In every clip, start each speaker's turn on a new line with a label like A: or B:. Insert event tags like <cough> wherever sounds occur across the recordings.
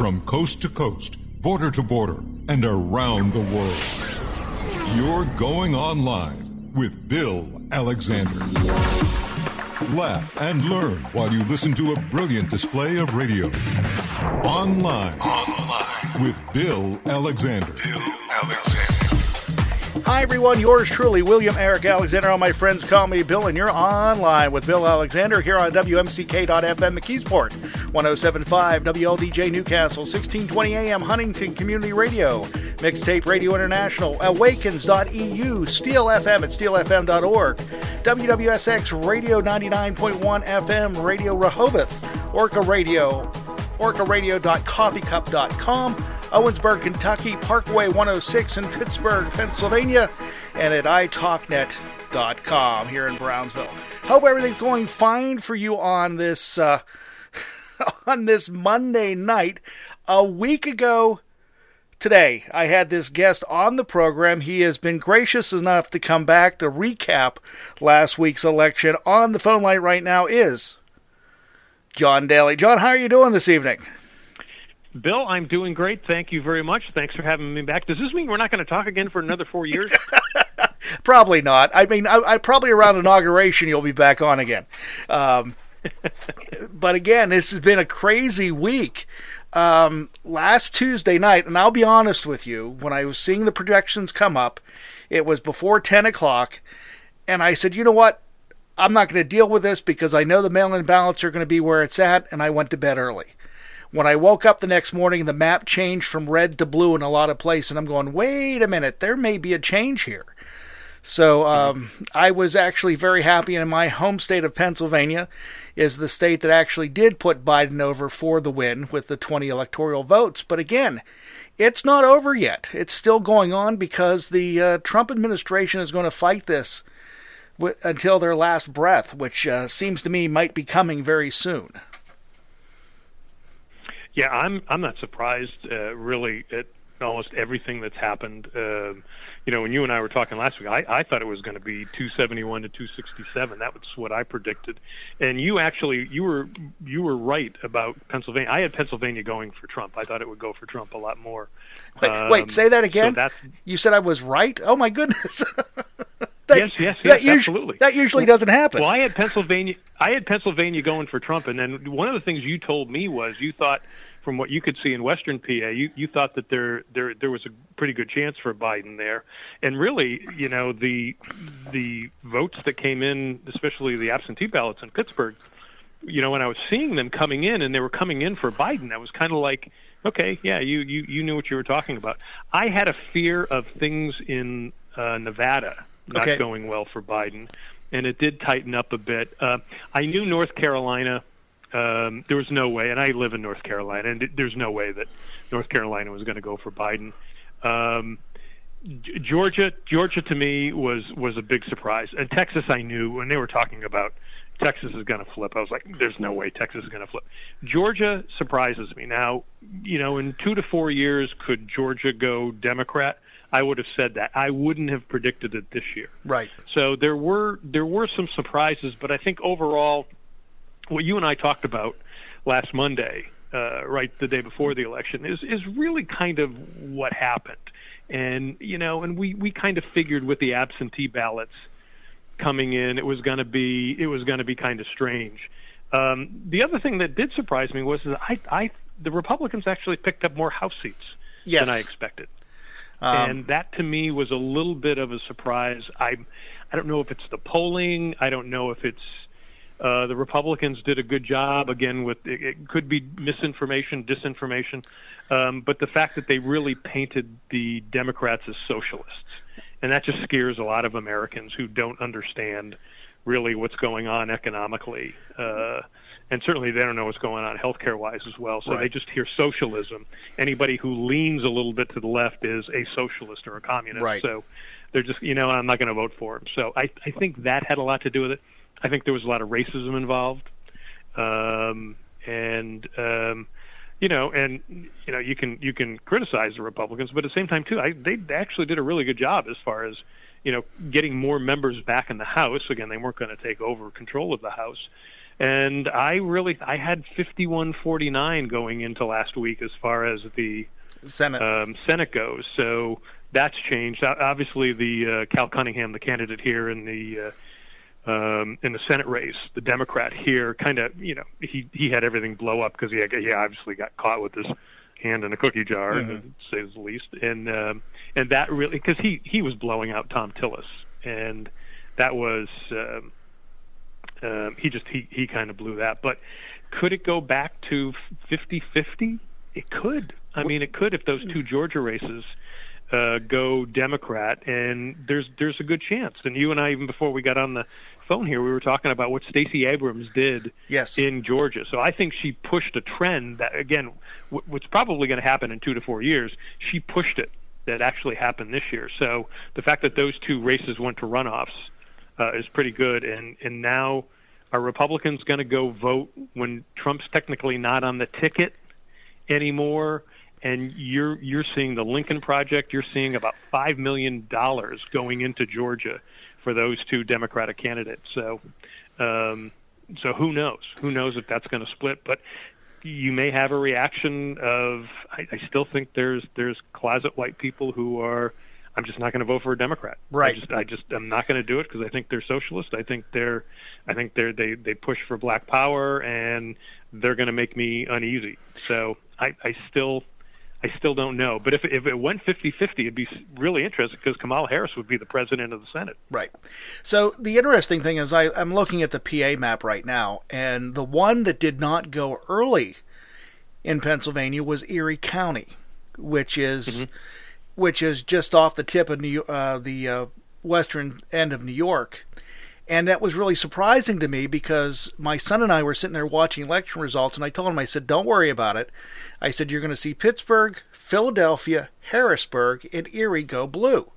A: From coast to coast, border to border, and around the world. You're going online with Bill Alexander. Laugh and learn while you listen to a brilliant display of radio. Online. Online. With Bill Alexander. Bill Alexander.
B: Hi, everyone. Yours truly, William Eric Alexander. All my friends call me Bill, and you're online with Bill Alexander here on WMCK.FM McKeesport, 1075 WLDJ Newcastle, 1620 AM Huntington Community Radio, Mixtape Radio International, Awakens.eu, Steel FM at steelfm.org, WWSX Radio 99.1 FM, Radio Rehoboth, Orca Radio, orcaradio.coffeecup.com, Owensboro, Kentucky, Parkway 106 in Pittsburgh, Pennsylvania, and at italknet.com here in Brownsville. Hope everything's going fine for you on this uh, <laughs> on this Monday night. A week ago today, I had this guest on the program. He has been gracious enough to come back to recap last week's election. On the phone line right now is John Daly. John, how are you doing this evening?
C: Bill, I'm doing great. Thank you very much. Thanks for having me back. Does this mean we're not going to talk again for another four years? <laughs>
B: probably not. I mean, I, I, probably around inauguration you'll be back on again. Um, <laughs> but again, this has been a crazy week. Um, last Tuesday night, and I'll be honest with you, when I was seeing the projections come up, it was before 10 o'clock, and I said, you know what? I'm not going to deal with this because I know the mail in ballots are going to be where it's at, and I went to bed early. When I woke up the next morning, the map changed from red to blue in a lot of places, and I'm going, wait a minute, there may be a change here. So um, I was actually very happy. In my home state of Pennsylvania is the state that actually did put Biden over for the win with the 20 electoral votes. But again, it's not over yet. It's still going on because the uh, Trump administration is going to fight this w- until their last breath, which uh, seems to me might be coming very soon.
C: Yeah, I'm I'm not surprised uh, really at almost everything that's happened. Uh, you know, when you and I were talking last week, I, I thought it was going to be 271 to 267. That was what I predicted, and you actually you were you were right about Pennsylvania. I had Pennsylvania going for Trump. I thought it would go for Trump a lot more.
B: Wait, um, wait say that again. So you said I was right. Oh my goodness. <laughs>
C: That, yes, yes, yes,
B: that
C: usually, absolutely.
B: That usually doesn't happen.
C: Well, I had Pennsylvania. I had Pennsylvania going for Trump, and then one of the things you told me was you thought, from what you could see in Western PA, you, you thought that there there there was a pretty good chance for Biden there, and really, you know, the the votes that came in, especially the absentee ballots in Pittsburgh, you know, when I was seeing them coming in, and they were coming in for Biden, I was kind of like. Okay, yeah, you, you, you knew what you were talking about. I had a fear of things in uh, Nevada not
B: okay.
C: going well for Biden, and it did tighten up a bit. Uh, I knew North Carolina. Um, there was no way, and I live in North Carolina, and there's no way that North Carolina was going to go for Biden. Um, Georgia, Georgia to me was was a big surprise, and Texas I knew when they were talking about Texas is going to flip. I was like, there's no way Texas is going to flip. Georgia surprises me. Now, you know, in two to four years, could Georgia go Democrat? I would have said that. I wouldn't have predicted it this year.
B: Right.
C: So there were there were some surprises, but I think overall, what you and I talked about last Monday, uh, right the day before the election, is is really kind of what happened. And you know, and we we kind of figured with the absentee ballots coming in, it was going to be it was going to be kind of strange. Um, the other thing that did surprise me was that I, I the Republicans actually picked up more House seats
B: yes.
C: than I expected.
B: Um,
C: and that to me was a little bit of a surprise. I, I don't know if it's the polling. I don't know if it's uh, the Republicans did a good job. Again, with it, it could be misinformation, disinformation, um, but the fact that they really painted the Democrats as socialists, and that just scares a lot of Americans who don't understand really what's going on economically. Uh, and certainly they don't know what's going on healthcare wise as well. So
B: Right.
C: they just hear socialism. Anybody who leans a little bit to the left is a socialist or a communist.
B: Right.
C: So they're just, you know, I'm not going to vote for him. So I, I think that had a lot to do with it. I think there was a lot of racism involved, um, and um, you know, and you know, you can you can criticize the Republicans, but at the same time too, I, they actually did a really good job as far as you know getting more members back in the House. Again, they weren't going to take over control of the House, and I really I had 51-49 going into last week as far as the
B: Senate.
C: um, Senate goes. So that's changed. Obviously, the uh, Cal Cunningham, the candidate here in the uh, um, in the Senate race, the Democrat here, kind of you know he he had everything blow up because he had, he obviously got caught with his hand in a cookie jar, to say the least, and um, and that really because he he was blowing out Thom Tillis, and that was. Um, um, he just he, he kind of blew that. But could it go back to 50-50 it could. I mean it could if those two georgia races uh, go democrat and there's there's a good chance. And you and i even before we got on the phone here we were talking about what stacey abrams did
B: Yes.
C: in georgia. So i think she pushed a trend that again w- what's probably going to happen in two to four years she pushed it that actually happened this year. So the fact that those two races went to runoffs uh, is pretty good. And and now are Republicans going to go vote when Trump's technically not on the ticket anymore? And you're you're seeing the Lincoln Project. You're seeing about five million dollars going into Georgia for those two Democratic candidates. So, um, so who knows? Who knows if that's going to split? But you may have a reaction of I, I still think there's there's closet white people who are I'm just not going to vote for a Democrat.
B: Right.
C: I just I just I'm not going to do it because I think they're socialist. I think they're I think they're they they push for black power and they're going to make me uneasy. So I I still I still don't know. But if if it went 50-50, it'd be really interesting because Kamala Harris would be the president of the Senate.
B: Right. So the interesting thing is, I, I'm looking at the PA map right now, and the one that did not go early in Pennsylvania was Erie County, which is mm-hmm. Which is just off the tip of New uh, the uh, western end of New York. And that was really surprising to me because my son and I were sitting there watching election results, and I told him, I said, "Don't worry about it." I said, "You're going to see Pittsburgh, Philadelphia, Harrisburg, and Erie go blue."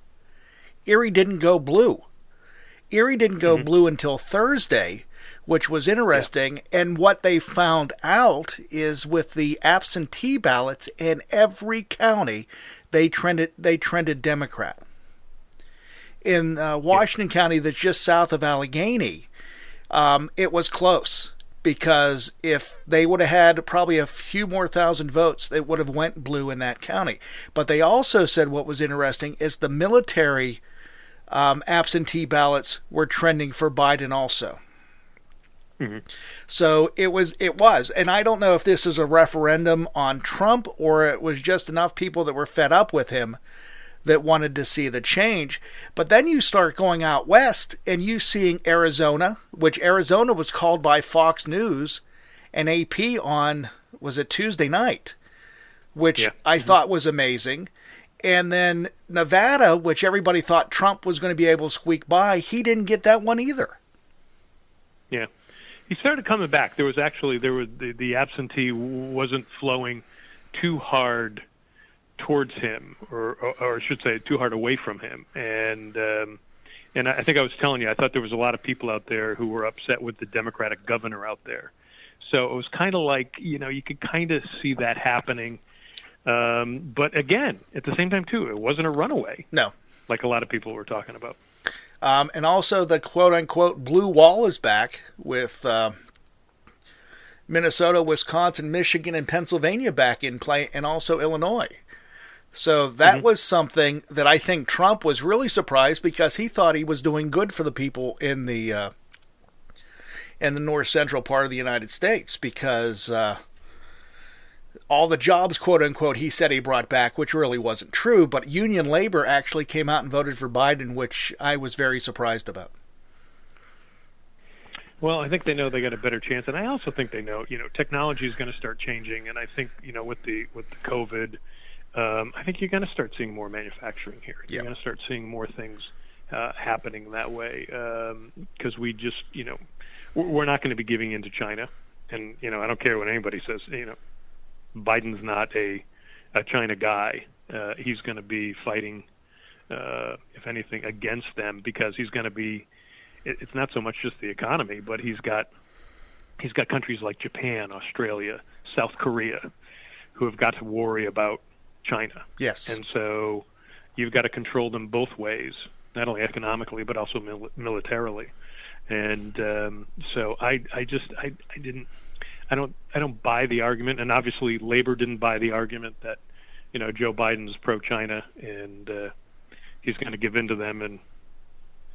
B: Erie didn't go blue. Erie didn't go blue until Thursday, which was interesting. And what they found out is with the absentee ballots in every county, they trended they trended Democrat. In uh, Washington County, that's just south of Allegheny, um, it was close because if they would have had probably a few more thousand votes, they would have went blue in that county. But they also said what was interesting is the military um, absentee ballots were trending for Biden also. Mm-hmm. So it was it was, and I don't know if this is a referendum on Trump or it was just enough people that were fed up with him that wanted to see the change. But then you start going out west and you seeing Arizona, which Arizona was called by Fox News and AP on was it Tuesday night, which
C: Yeah.
B: I mm-hmm. thought was amazing. And then Nevada, which everybody thought Trump was going to be able to squeak by, he didn't get that one either.
C: Yeah, he started coming back. There was actually there was the, the absentee wasn't flowing too hard towards him, or, or, or I should say, too hard away from him. And um, and I think I was telling you, I thought there was a lot of people out there who were upset with the Democratic governor out there. So it was kind of like you know you could kind of see that happening. Um, but again, at the same time too, it wasn't a runaway
B: No.
C: like a lot of people were talking about.
B: Um, and also the quote unquote blue wall is back with uh, Minnesota, Wisconsin, Michigan, and Pennsylvania back in play, and also Illinois. So that was something that I think Trump was really surprised because he thought he was doing good for the people in the uh, in the north central part of the United States because uh, all the jobs, quote unquote, he said he brought back, which really wasn't true. But union labor actually came out and voted for Biden, which I was very surprised about.
C: Well, I think they know they got a better chance, and I also think they know, you know, technology is going to start changing, and I think, you know, with the with the COVID, um, I think you're going to start seeing more manufacturing here. You're going to start seeing more things uh, happening that way because we just, you know, we're we're not going to be giving in to China. and you know I don't care what anybody says. You know, Biden's not a a China guy. Uh, he's going to be fighting, uh, if anything, against them because he's going to be. It, it's not so much just the economy, but he's got he's got countries like Japan, Australia, South Korea, who have got to worry about China.
B: Yes.
C: And so you've got to control them both ways, not only economically but also mil- militarily. And um, so I, I just, I, I didn't, I don't, I don't buy the argument, and obviously labor didn't buy the argument that, you know, Joe Biden's pro-China and uh, he's going to give in to them and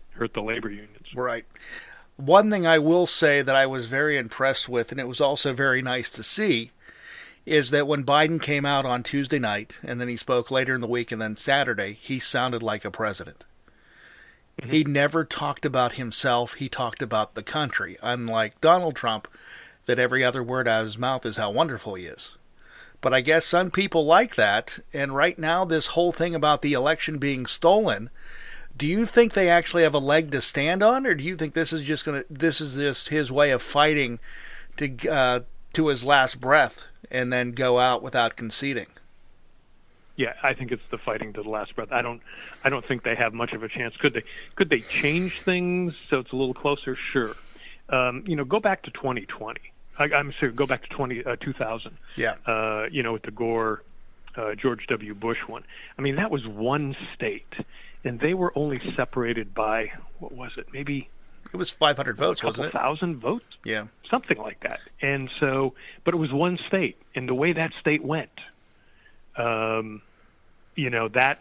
C: hurt the labor unions.
B: Right. One thing I will say that I was very impressed with, and it was also very nice to see, is that when Biden came out on Tuesday night and then he spoke later in the week and then Saturday, he sounded like a president. Mm-hmm. He never talked about himself, he talked about the country, unlike Donald Trump, that every other word out of his mouth is how wonderful he is. But I guess some people like that, and right now, this whole thing about the election being stolen do you think they actually have a leg to stand on, or do you think this is just gonna this is just his way of fighting to uh, to his last breath and then go out without conceding?
C: Yeah, I think it's the fighting to the last breath. I don't, I don't think they have much of a chance. Could they? Could they change things so it's a little closer? Sure. Um, you know, go back to 2020. I, am sorry, go back to 20, uh, 2000.
B: Yeah.
C: Uh, you know, with the Gore, uh, George W. Bush one. I mean, that was one state and they were only separated by what was it? Maybe
B: it was 500 votes,
C: wasn't
B: it?
C: Thousand votes,
B: yeah,
C: something like that. And so, but it was one state, and the way that state went, um, you know that,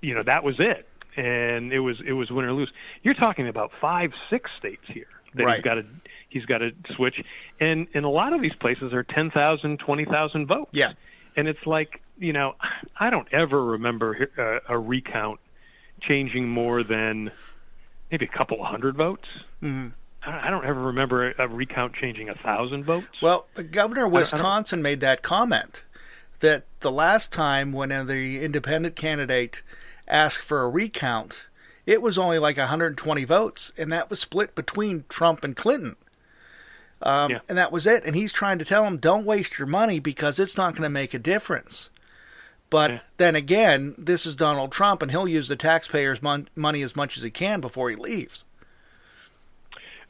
C: you know that was it, and it was it was win or lose. You're talking about five, six states here that
B: right.
C: he's got to he's got to switch, and and a lot of these places are 10,000, 20,000 votes.
B: Yeah,
C: and it's like you know, I don't ever remember a, a recount changing more than maybe a couple of hundred votes.
B: Mm-hmm.
C: I don't ever remember a recount changing a thousand votes.
B: Well, the governor of Wisconsin made that comment that the last time when the independent candidate asked for a recount, it was only like 120 votes, and that was split between Trump and Clinton. Um, yeah. And that was it. And he's trying to tell them, don't waste your money because it's not going to make a difference. But yeah. then again, this is Donald Trump, and he'll use the taxpayers' mon- money as much as he can before he leaves.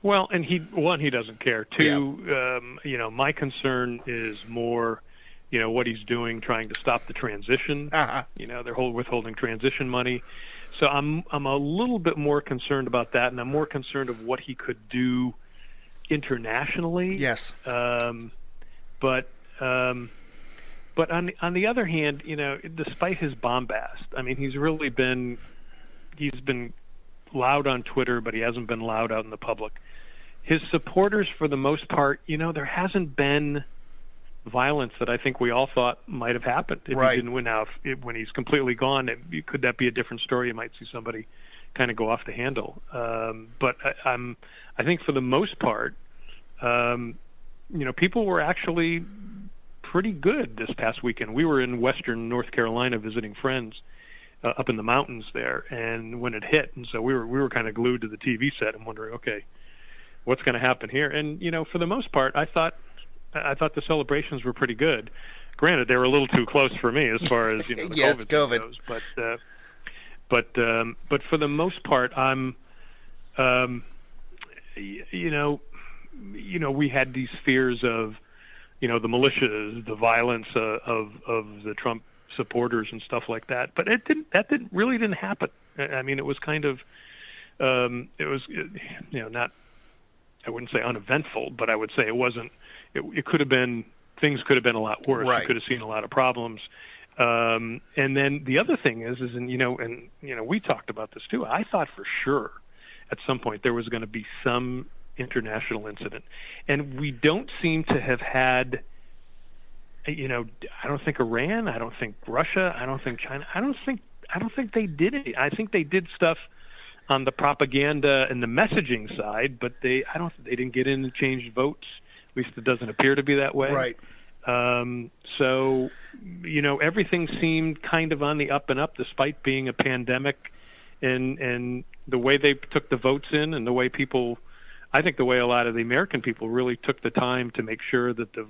C: Well, and he one he doesn't care. Two, yeah. um, you know, my concern is more, you know, what he's doing, trying to stop the transition.
B: Uh-huh.
C: You know, they're hold, withholding transition money. So I'm I'm a little bit more concerned about that, and I'm more concerned of what he could do internationally.
B: Yes.
C: Um, but um, but on on the other hand, you know, despite his bombast, I mean, he's really been he's been loud on Twitter, but he hasn't been loud out in the public. His supporters, for the most part, you know, there hasn't been violence that I think we all thought might have happened if
B: right.
C: he didn't win. Now, if, when he's completely gone, it, could that be a different story? You might see somebody kind of go off the handle. Um, but I, I'm, I think for the most part, um, you know, people were actually pretty good this past weekend. We were in western North Carolina visiting friends uh, up in the mountains there, and when it hit, and so we were we were kind of glued to the TV set and wondering, okay, what's going to happen here? And you know, for the most part, I thought I thought the celebrations were pretty good. Granted, they were a little too close for me as far as you know the <laughs>
B: yes,
C: COVID,
B: COVID.
C: goes, but uh, but um, but for the most part, I'm um, you know you know we had these fears of you know the militias, the violence uh, of of the Trump supporters and stuff like that. But it didn't. That didn't really didn't happen. I mean, it was kind of um, it was you know not I wouldn't say uneventful, but I would say it wasn't. It, it could have been things could have been a lot worse.
B: Right.
C: You could have seen a lot of problems. Um, and then the other thing is, is and you know, and you know, we talked about this too. I thought for sure at some point there was going to be some international incident. And we don't seem to have had, you know, I don't think Iran, I don't think Russia, I don't think China, I don't think, I don't think they did it. I think they did stuff on the propaganda and the messaging side, but they, I don't, they didn't get in and change votes. At least it doesn't appear to be that way.
B: Right.
C: Um, so, you know, everything seemed kind of on the up and up, despite being a pandemic, and and the way they took the votes in, and the way people I think the way a lot of the American people really took the time to make sure that the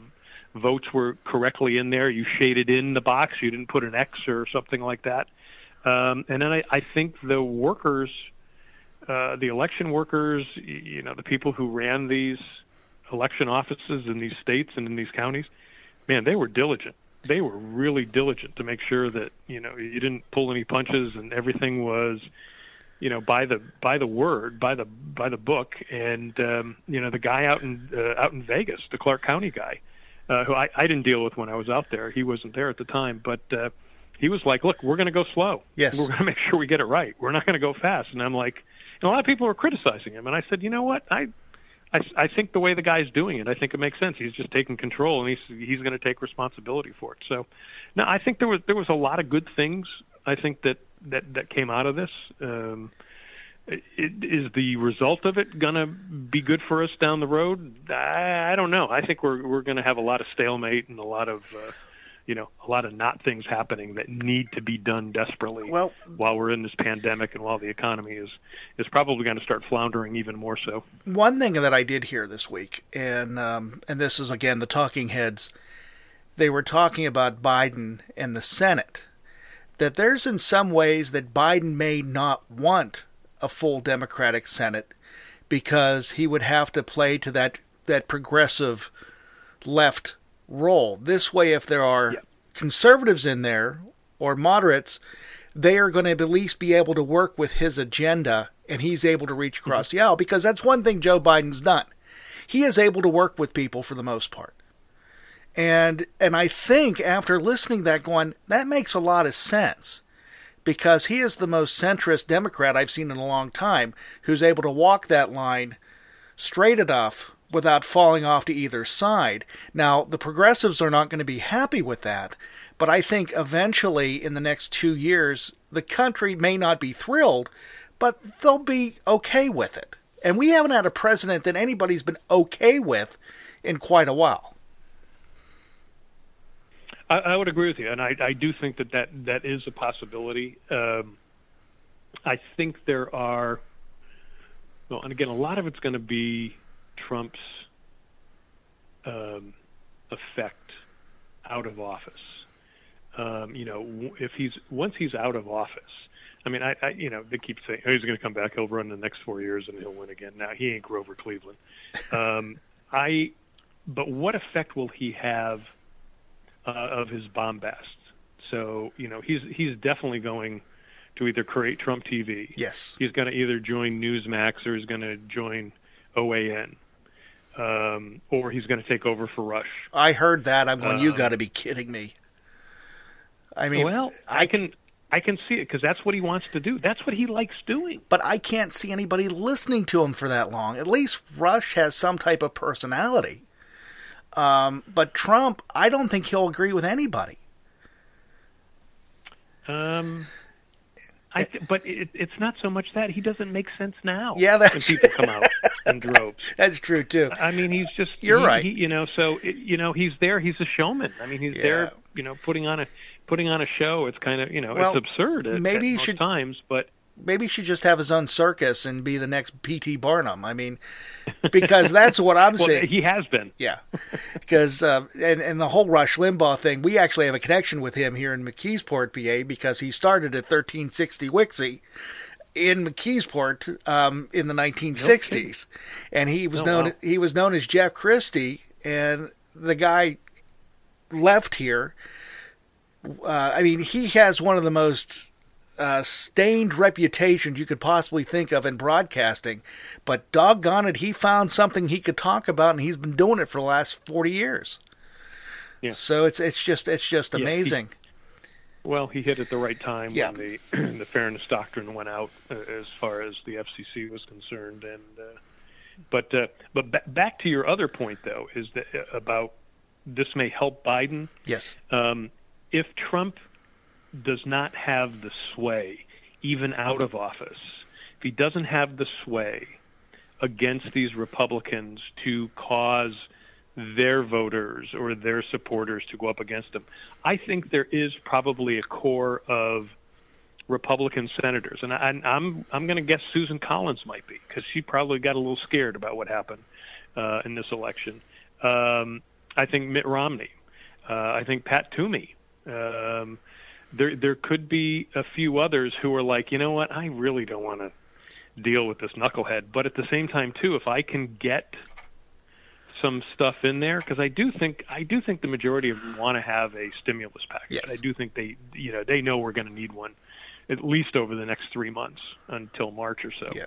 C: votes were correctly in there. You shaded in the box. You didn't put an X or something like that. Um, and then I, I think the workers, uh, the election workers, you know, the people who ran these election offices in these states and in these counties, man, they were diligent. They were really diligent to make sure that you know you didn't pull any punches and everything was, you know, by the by the word, by the by the book. And um, you know, the guy out in uh, out in Vegas, the Clark County guy, uh, who I, I didn't deal with when I was out there. He wasn't there at the time, but uh, he was like, "Look, we're going to go slow.
B: Yes,
C: we're going <laughs> to make sure we get it right. We're not going to go fast." And I'm like, and a lot of people were criticizing him, and I said, "You know what? I I, I think the way the guy's doing it, I think it makes sense. He's just taking control, and he's he's going to take responsibility for it. So, now I think there was there was a lot of good things. I think that that that came out of this. Um, it, is the result of it going to be good for us down the road? I, I don't know. I think we're we're going to have a lot of stalemate and a lot of. Uh, you know a lot of not things happening that need to be done desperately
B: well,
C: while we're in this pandemic and while the economy is is probably going to start floundering even more so.
B: One thing that I did hear this week, and um, and this is again the talking heads, they were talking about Biden and the Senate, that there's in some ways that Biden may not want a full Democratic Senate because he would have to play to that that progressive left role. This way, if there are yep. conservatives in there or moderates, they are going to at least be able to work with his agenda and he's able to reach across mm-hmm. the aisle because that's one thing Joe Biden's done. He is able to work with people for the most part. And and I think after listening to that going, that makes a lot of sense. Because he is the most centrist Democrat I've seen in a long time who's able to walk that line straight enough without falling off to either side. Now, the progressives are not going to be happy with that, but I think eventually in the next two years, the country may not be thrilled, but they'll be okay with it. And we haven't had a president that anybody's been okay with in quite a while.
C: I, I would agree with you, and I, I, do think that that, that is a possibility. Um, I think there are, well, and again, a lot of it's going to be Trump's um, effect out of office. Um, you know, if he's once he's out of office, I mean, I, I you know they keep saying oh, he's going to come back, he'll run the next four years and he'll win again. Now he ain't Grover Cleveland. Um, <laughs> I, but what effect will he have uh, of his bombast? So you know, he's he's definitely going to either create Trump TV.
B: Yes,
C: he's going to either join Newsmax or he's going to join OAN um, or he's going to take over for Rush.
B: I heard that. I'm going. Um, you got to be kidding me. I mean,
C: well, I, I can. I can see it because that's what he wants to do. That's what he likes doing.
B: But I can't see anybody listening to him for that long. At least Rush has some type of personality. Um, but Trump, I don't think he'll agree with anybody.
C: Um, I th- but it, it's not so much that he doesn't make sense now.
B: Yeah, that's
C: when people come out <laughs> in droves.
B: That's true too.
C: I mean, he's just
B: you're
C: he,
B: right.
C: He, you know, so it, you know, he's there. He's a showman. I mean, he's
B: yeah.
C: there. You know, putting on a putting on a show. It's kind of you know,
B: well,
C: it's absurd. At,
B: maybe
C: at
B: he should
C: times, but
B: maybe he should just have his own circus and be the next P.T. Barnum. I mean, because that's what I'm <laughs>
C: well,
B: saying.
C: He has been.
B: Yeah, because uh, and and the whole Rush Limbaugh thing. We actually have a connection with him here in McKeesport, PA, because he started at 1360 Wixie in McKeesport um, in the 1960s, and he was
C: oh,
B: known
C: wow.
B: he was known as Jeff Christie, and the guy left here. Uh, I mean, he has one of the most uh, stained reputations you could possibly think of in broadcasting, but doggone it, he found something he could talk about, and he's been doing it for the last 40 years.
C: Yeah.
B: So it's it's just it's just amazing.
C: Yeah, he, well, he hit at the right time
B: yeah.
C: when the <clears throat> the fairness doctrine went out, uh, as far as the FCC was concerned. And uh, but uh, but b- back to your other point, though, is that uh, about this may help Biden.
B: Yes.
C: Um, if Trump does not have the sway, even out of office, if he doesn't have the sway against these Republicans to cause their voters or their supporters to go up against him. I think there is probably a core of Republican senators, and I, I'm I'm going to guess Susan Collins might be because she probably got a little scared about what happened uh, in this election. Um, I think Mitt Romney. Uh, I think Pat Toomey. Um, there there could be a few others who are like, you know what, I really don't want to deal with this knucklehead. But at the same time, too, if I can get some stuff in there, because I do think I do think the majority of them want to have a stimulus package.
B: Yes.
C: I do think they you know they know we're going to need one at least over the next three months until March or so.
B: Yeah,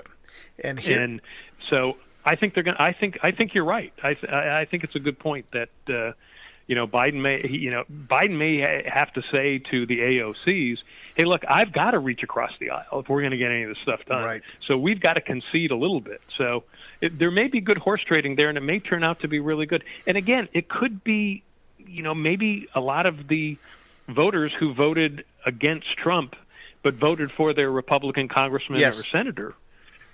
B: and here,
C: And so I think they're going. I think I think you're right. I th- I I think it's a good point that uh, you know Biden may you know Biden may have to say to the AOCs, hey, look, I've got to reach across the aisle if we're going to get any of this stuff done.
B: Right.
C: So we've got to concede a little bit. So it, there may be good horse trading there, and it may turn out to be really good. And again, it could be, you know, maybe a lot of the voters who voted against Trump but voted for their Republican congressman
B: Yes.
C: or senator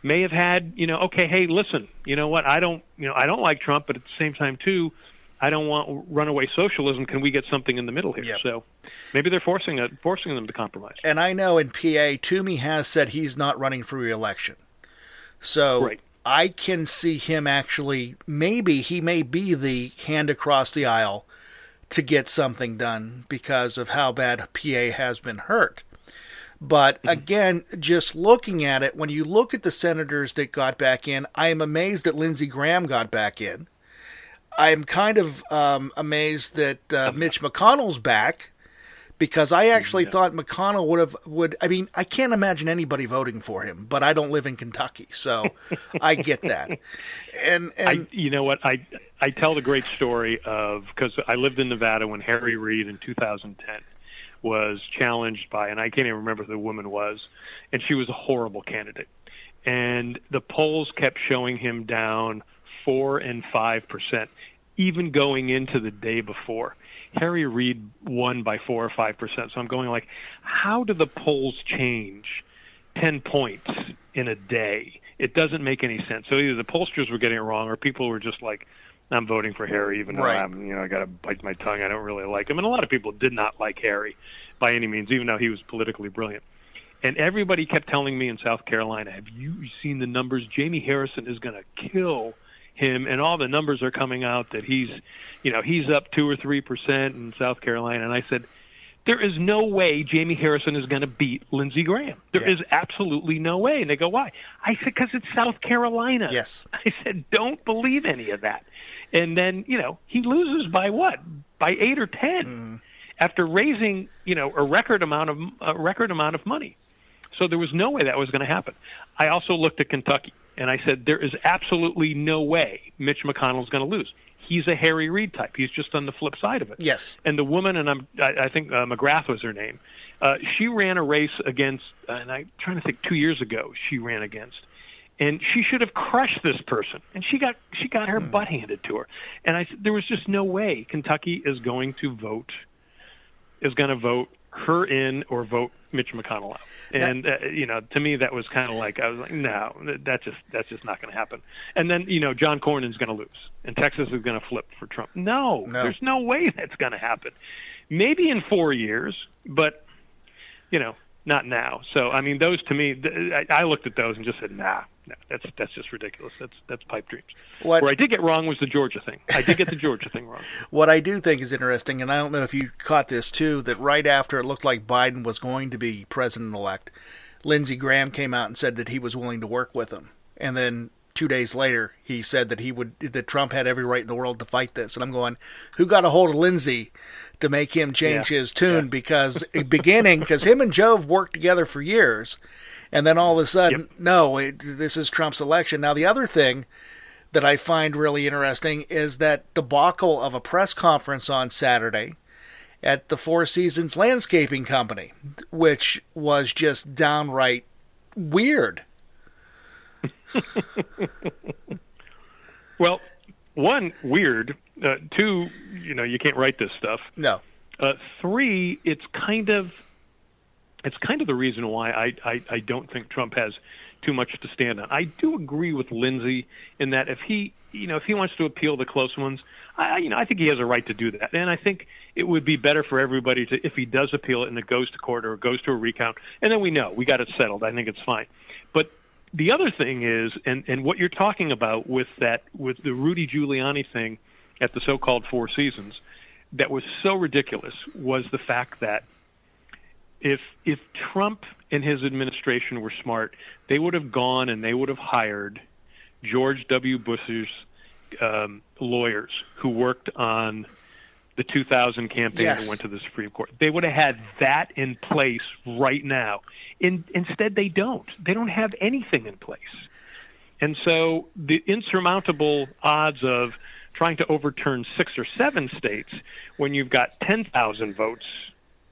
C: may have had, you know, okay, hey, listen, you know what? I don't, you know, I don't like Trump, but at the same time too, I don't want runaway socialism. Can we get something in the middle here?
B: Yep.
C: So maybe they're forcing it, forcing them to compromise.
B: and I know in PA, Toomey has said he's not running for reelection. So
C: Right.
B: I can see him actually, maybe he may be the hand across the aisle to get something done because of how bad PA has been hurt. But mm-hmm. again, just looking at it, when you look at the senators that got back in, I am amazed that Lindsey Graham got back in. I'm kind of um, amazed that uh, <laughs> Mitch McConnell's back because I actually thought McConnell would have would. I mean, I can't imagine anybody voting for him, but I don't live in Kentucky, so <laughs> I get that. And and
C: I, you know what? I I tell the great story of because I lived in Nevada when Harry Reid in 2010 was challenged by, and I can't even remember who the woman was, and she was a horrible candidate, and the polls kept showing him down four and five percent, even going into the day before. Harry Reid won by four or five percent. So I'm going like, how do the polls change ten points in a day? It doesn't make any sense. So either the pollsters were getting it wrong, or people were just like, "I'm voting for Harry, even though
B: Right.
C: I'm, you know, I got to bite my tongue. I don't really like him." And a lot of people did not like Harry by any means, even though he was politically brilliant. And everybody kept telling me in South Carolina, "Have you seen the numbers? Jamie Harrison is going to kill him." And all the numbers are coming out that he's, you know, he's up two or three percent in South Carolina. And I said, "There is no way Jamie Harrison is going to beat Lindsey Graham. There
B: Yeah.
C: is absolutely no way." And they go, "Why?" I said, "Because it's South Carolina."
B: Yes. <laughs>
C: I said, "Don't believe any of that." And then you know he loses by what? By eight or 10 hmm. after raising you know a record amount of a record amount of money. So there was no way that was going to happen. I also looked at Kentucky and I said there is absolutely no way Mitch McConnell's going to lose. He's a Harry Reid type. He's just on the flip side of it.
B: Yes.
C: And the woman, and I'm, I, I think uh, McGrath was her name. Uh, she ran a race against, and I'm trying to think, two years ago she ran against, and she should have crushed this person, and she got she got her butt handed to her. And I, said there was just no way Kentucky is going to vote, is going to vote her in or vote Mitch McConnell out. And uh, you know, to me, that was kind of like I was like, no, that- that's just that's just not going to happen. And then you know, John Cornyn's going to lose, and Texas is going to flip for Trump. No,
B: No.
C: there's no way that's going to happen. Maybe in four years, but you know, not now. So I mean, those to me, th- I, I looked at those and just said, nah, no, that's that's just ridiculous. That's that's pipe dreams.
B: What-
C: Where I did get wrong was the Georgia thing. I did get the Georgia thing wrong. <laughs>
B: What I do think is interesting, and I don't know if you caught this too, that right after it looked like Biden was going to be president elect, Lindsey Graham came out and said that he was willing to work with him. And then two days later, he said that he would that Trump had every right in the world to fight this. And I'm going, who got a hold of Lindsey to make him change
C: Yeah.
B: his tune? Because beginning, because him and Joe have worked together for years, and then all of a sudden,
C: Yep.
B: no, it, this is Trump's election. Now the other thing that I find really interesting is that debacle of a press conference on Saturday at the Four Seasons Landscaping Company, which was just downright weird. <laughs>
C: Well, one weird. Uh, two, you know, you can't write this stuff.
B: No.
C: Uh, three, it's kind of it's kind of the reason why I, I, I don't think Trump has too much to stand on. I do agree with Lindsey in that if he, you know, if he wants to appeal the close ones, I, you know, I think he has a right to do that. And I think it would be better for everybody to, if he does appeal it and it goes to court or it goes to a recount, and then we know we got it settled. I think it's fine. But the other thing is, and and what you're talking about with that, with the Rudy Giuliani thing at the so-called Four Seasons, that was so ridiculous was the fact that if if Trump and his administration were smart, they would have gone and they would have hired George W. Bush's um, lawyers who worked on the 2000 campaign
B: Yes.
C: that went to the Supreme Court. They would have had that in place right now. In, instead, they don't. They don't have anything in place. And so the insurmountable odds of trying to overturn six or seven states when you've got 10,000 votes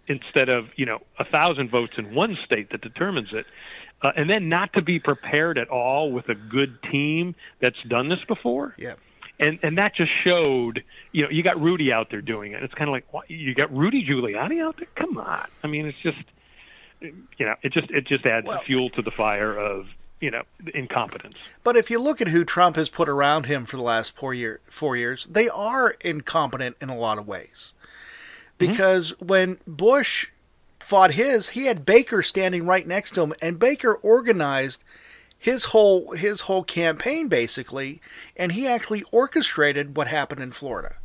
C: instead of, you know, a 1,000 votes in one state that determines it, uh, and then not to be prepared at all with a good team that's done this before.
B: Yeah.
C: And and that just showed, you know, you got Rudy out there doing it. It's kind of like, what, you got Rudy Giuliani out there? Come on. I mean, it's just, you know, it just it just adds
B: Well-
C: fuel to the fire of, you know, incompetence.
B: But if you look at who Trump has put around him for the last four year four years, they are incompetent in a lot of ways. Mm-hmm. Because when Bush fought his, he had Baker standing right next to him, and Baker organized his whole his whole campaign basically, and he actually orchestrated what happened in Florida.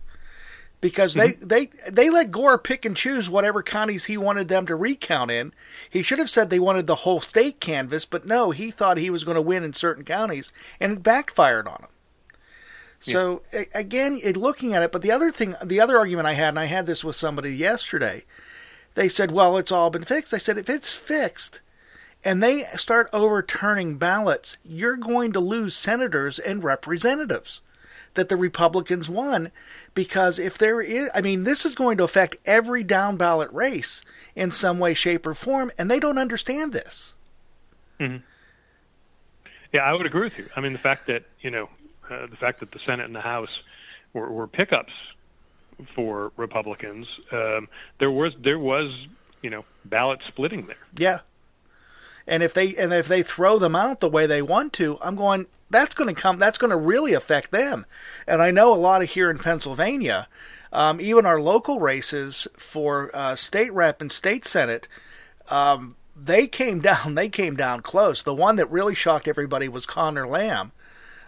B: Because they, mm-hmm. they they let Gore pick and choose whatever counties he wanted them to recount in. He should have said they wanted the whole state canvas, but no, he thought he was going to win in certain counties, and it backfired on him. So a- again, looking at it, but the other thing, the other argument I had, and I had this with somebody yesterday, they said, "Well, it's all been fixed." I said, "If it's fixed, and they start overturning ballots, you're going to lose senators and representatives that the Republicans won because if there is, I mean, this is going to affect every down ballot race in some way, shape, or form, and they don't understand this. Mm-hmm.
C: Yeah, I would agree with you. I mean, the fact that you know, uh, the fact that the Senate and the House were, were pickups for Republicans, um, there was there was you know ballot splitting there.
B: Yeah. And if they and if they throw them out the way they want to, I'm going that's going to come that's going to really affect them. And I know a lot of here in Pennsylvania, um, even our local races for uh, state rep and state senate, um, they came <laughs> down they came down close. The one that really shocked everybody was Connor Lamb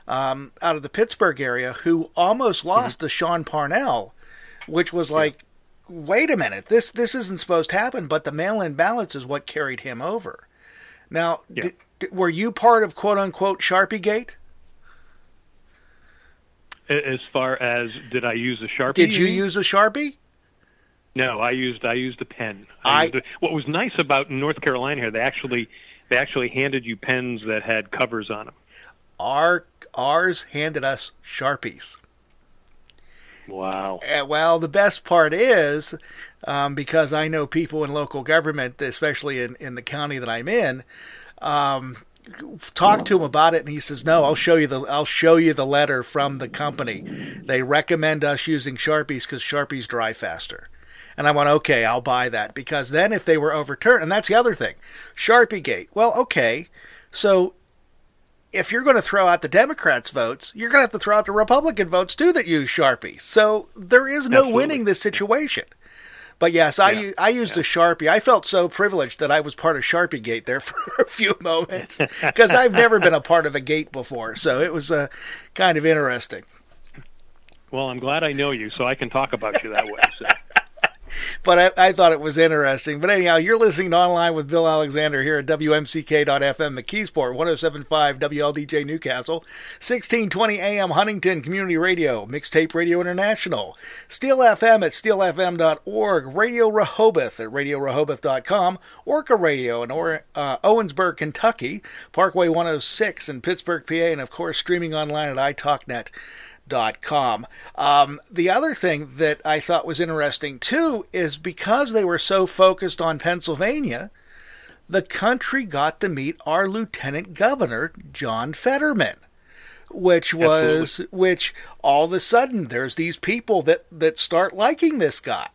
B: um, out of the Pittsburgh area, who almost lost to Sean Parnell, which was like, wait a minute, this this isn't supposed to happen. But the mail-in ballots is what carried him over. Now,
C: Yeah.
B: did, did- were you part of quote unquote Sharpie Gate?
C: As far as did I use a sharpie?
B: Did you use a Sharpie?
C: No, I used I used a pen.
B: I-
C: used a, what was nice about North Carolina here, they actually they actually handed you pens that had covers on them.
B: Our ours handed us Sharpies.
C: Wow.
B: Uh, well, the best part is um, because I know people in local government, especially in, in the county that I'm in, um, talk to him about it, and he says, "No, I'll show you the I'll show you the letter from the company. They recommend us using Sharpies because Sharpies dry faster." And I went, "Okay, I'll buy that because then if they were overturned, and that's the other thing, Sharpie Gate. Well, okay, so." If you're going to throw out the Democrats' votes, you're going to have to throw out the Republican votes too that use Sharpie. So there is no
C: Absolutely.
B: winning this situation. But yes, I
C: Yeah.
B: I used a Sharpie. I felt so privileged that I was part of Sharpie Gate there <laughs> for a few moments <laughs> because I've never been a part of a gate before. So it was uh, kind of interesting.
C: Well, I'm glad I know you, so I can talk about you that way. So.
B: But I, I thought it was interesting. But anyhow, you're listening to online with Bill Alexander here at WMCK.FM McKeesport, 1075 WLDJ Newcastle, 1620 AM Huntington Community Radio, Mixtape Radio International, Steel FM at steelfm.org, Radio Rehoboth at radiorehoboth.com, Orca Radio in or, uh, Owensboro, Kentucky, Parkway 106 in Pittsburgh, PA, and of course streaming online at iTalkNet com. Um, the other thing that I thought was interesting too is because they were so focused on Pennsylvania, the country got to meet our lieutenant governor, John Fetterman, which was Absolutely. which all of a sudden there's these people that that start liking this guy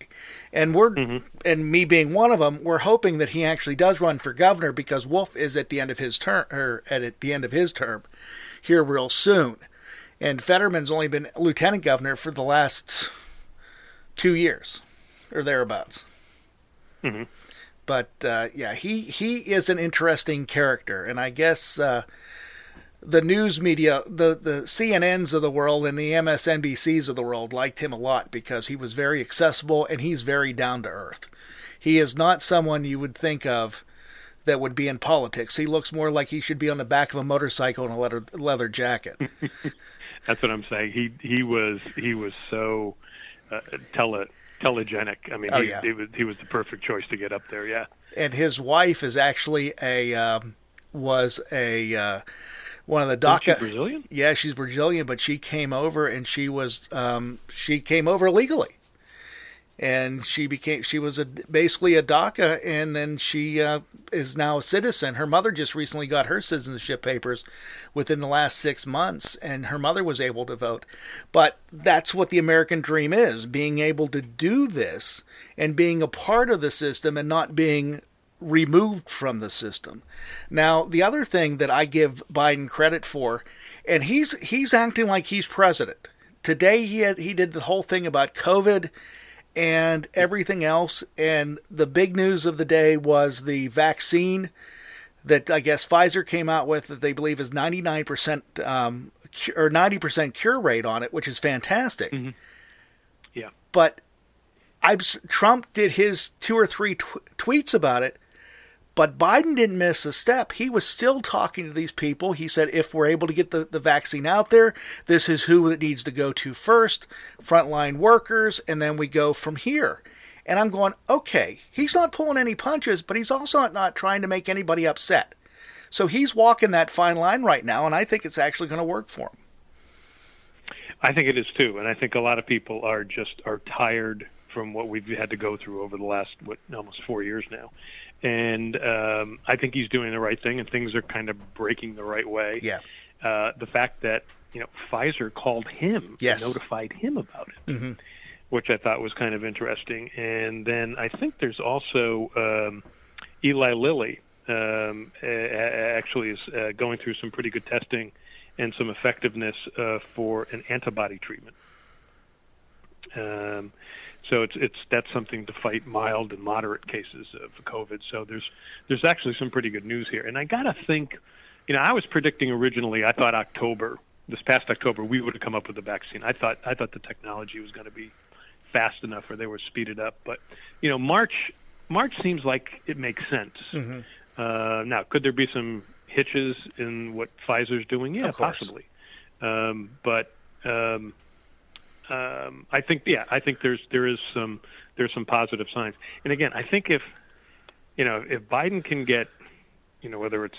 B: and we're mm-hmm. and me being one of them we're hoping that he actually does run for governor because wolf is at the end of his term or at the end of his term here real soon and fetterman's only been lieutenant governor for the last two years or thereabouts
C: mm-hmm.
B: but uh, yeah he he is an interesting character and i guess uh, the news media, the, the CNNs of the world and the MSNBCs of the world liked him a lot because he was very accessible and he's very down to earth. He is not someone you would think of that would be in politics. He looks more like he should be on the back of a motorcycle in a leather leather jacket. <laughs>
C: That's what I'm saying. He he was he was so uh, tele telegenic. I mean, oh, he, yeah. he was he was the perfect choice to get up there. Yeah.
B: And his wife is actually a um, was a uh, one of the DACA.
C: Brazilian?
B: Yeah, she's Brazilian, but she came over and she was um, she came over legally, and she became she was a, basically a DACA, and then she uh, is now a citizen. Her mother just recently got her citizenship papers within the last six months, and her mother was able to vote. But that's what the American dream is: being able to do this and being a part of the system and not being removed from the system. Now, the other thing that I give Biden credit for, and he's he's acting like he's president. Today he had, he did the whole thing about COVID and everything else, and the big news of the day was the vaccine that I guess Pfizer came out with that they believe is 99% um, or 90% cure rate on it, which is fantastic.
C: Mm-hmm. Yeah.
B: But I've, Trump did his two or three tw- tweets about it but Biden didn't miss a step. He was still talking to these people. He said, if we're able to get the, the vaccine out there, this is who it needs to go to first frontline workers, and then we go from here. And I'm going, okay, he's not pulling any punches, but he's also not trying to make anybody upset. So he's walking that fine line right now, and I think it's actually going to work for him.
C: I think it is too, and I think a lot of people are just are tired from what we've had to go through over the last what almost four years now and um, I think he's doing the right thing, and things are kind of breaking the right way.
B: Yeah.
C: Uh, the fact that you know Pfizer called him,
B: yes.
C: notified him about it,
B: mm-hmm.
C: which I thought was kind of interesting. And then I think there's also um, Eli Lilly um, actually is uh, going through some pretty good testing and some effectiveness uh, for an antibody treatment. Um, so it's it's that's something to fight mild and moderate cases of COVID. So there's there's actually some pretty good news here. And I gotta think, you know, I was predicting originally. I thought October, this past October, we would have come up with a vaccine. I thought I thought the technology was going to be fast enough, or they were speeded up. But you know, March March seems like it makes sense.
B: Mm-hmm.
C: Uh, now, could there be some hitches in what Pfizer's doing? Yeah, possibly. Um, but um, um, I think yeah, I think there's there is some there's some positive signs. And again, I think if you know if Biden can get you know whether it's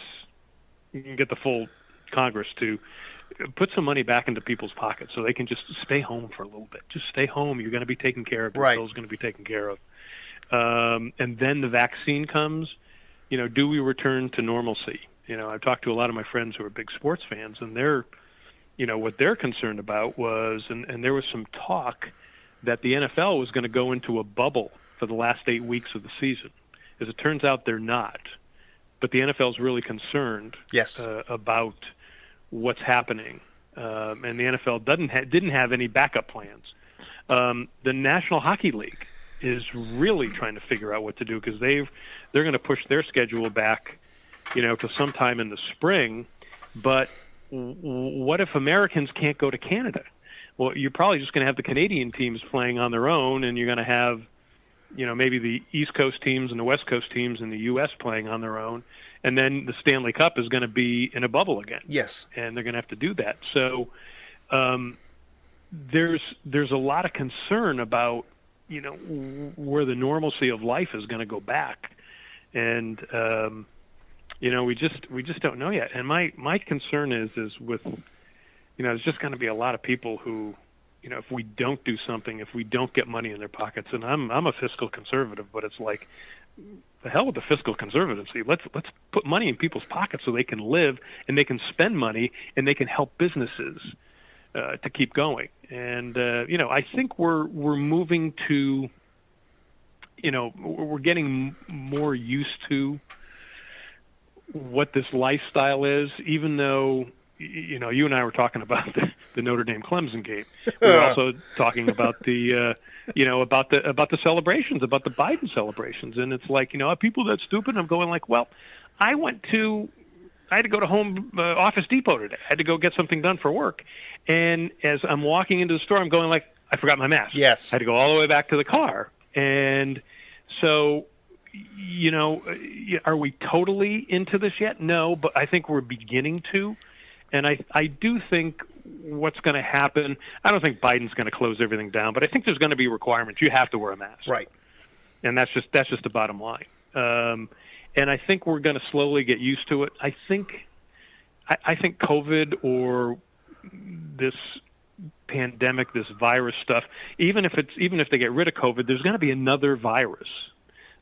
C: you can get the full Congress to put some money back into people's pockets so they can just stay home for a little bit. Just stay home. You're going to be taken care of. Your
B: right.
C: bill's going to be taken care of. Um, and then the vaccine comes. You know, do we return to normalcy? You know, I've talked to a lot of my friends who are big sports fans, and they're you know what they're concerned about was, and, and there was some talk that the NFL was going to go into a bubble for the last eight weeks of the season. As it turns out, they're not. But the NFL is really concerned
B: yes.
C: uh, about what's happening, um, and the NFL doesn't ha- didn't have any backup plans. Um, the National Hockey League is really trying to figure out what to do because they've they're going to push their schedule back, you know, to sometime in the spring. But what if Americans can't go to Canada? Well, you're probably just going to have the Canadian teams playing on their own, and you're going to have, you know, maybe the East Coast teams and the West Coast teams in the U.S. playing on their own, and then the Stanley Cup is going to be in a bubble again.
B: Yes,
C: and they're going to have to do that. So um, there's there's a lot of concern about you know where the normalcy of life is going to go back, and um, you know, we just we just don't know yet. And my my concern is is with, you know, there's just going to be a lot of people who, you know, if we don't do something, if we don't get money in their pockets, and I'm I'm a fiscal conservative, but it's like the hell with the fiscal conservatism. Let's let's put money in people's pockets so they can live and they can spend money and they can help businesses uh, to keep going. And uh, you know, I think we're we're moving to, you know, we're getting more used to what this lifestyle is, even though you know, you and I were talking about <laughs> the, the Notre Dame Clemson game. We were also talking about the, uh, you know, about the about the celebrations, about the Biden celebrations, and it's like, you know, are people that stupid? I'm going like, well, I went to, I had to go to Home uh, Office Depot today. I had to go get something done for work, and as I'm walking into the store, I'm going like, I forgot my mask.
B: Yes.
C: I had to go all the way back to the car, and so you know, are we totally into this yet? No, but I think we're beginning to. And I, I do think what's going to happen. I don't think Biden's going to close everything down, but I think there's going to be requirements. You have to wear a mask,
B: right?
C: And that's just that's just the bottom line. Um, and I think we're going to slowly get used to it. I think, I, I think COVID or this pandemic, this virus stuff, even if it's even if they get rid of COVID, there's going to be another virus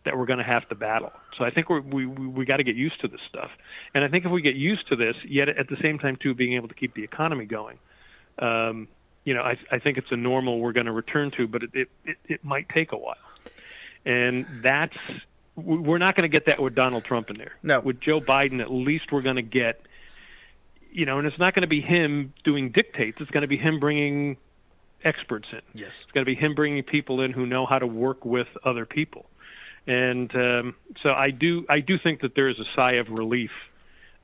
C: that we're going to have to battle. So I think we're, we we, we got to get used to this stuff. And I think if we get used to this, yet at the same time too being able to keep the economy going, um, you know, I, I think it's a normal we're going to return to, but it, it, it, it might take a while. And that's we're not going to get that with Donald Trump in there.
B: No.
C: With Joe Biden, at least we're going to get, you know, and it's not going to be him doing dictates. It's going to be him bringing experts in.
B: Yes.
C: It's going to be him bringing people in who know how to work with other people and um, so I do I do think that there is a sigh of relief.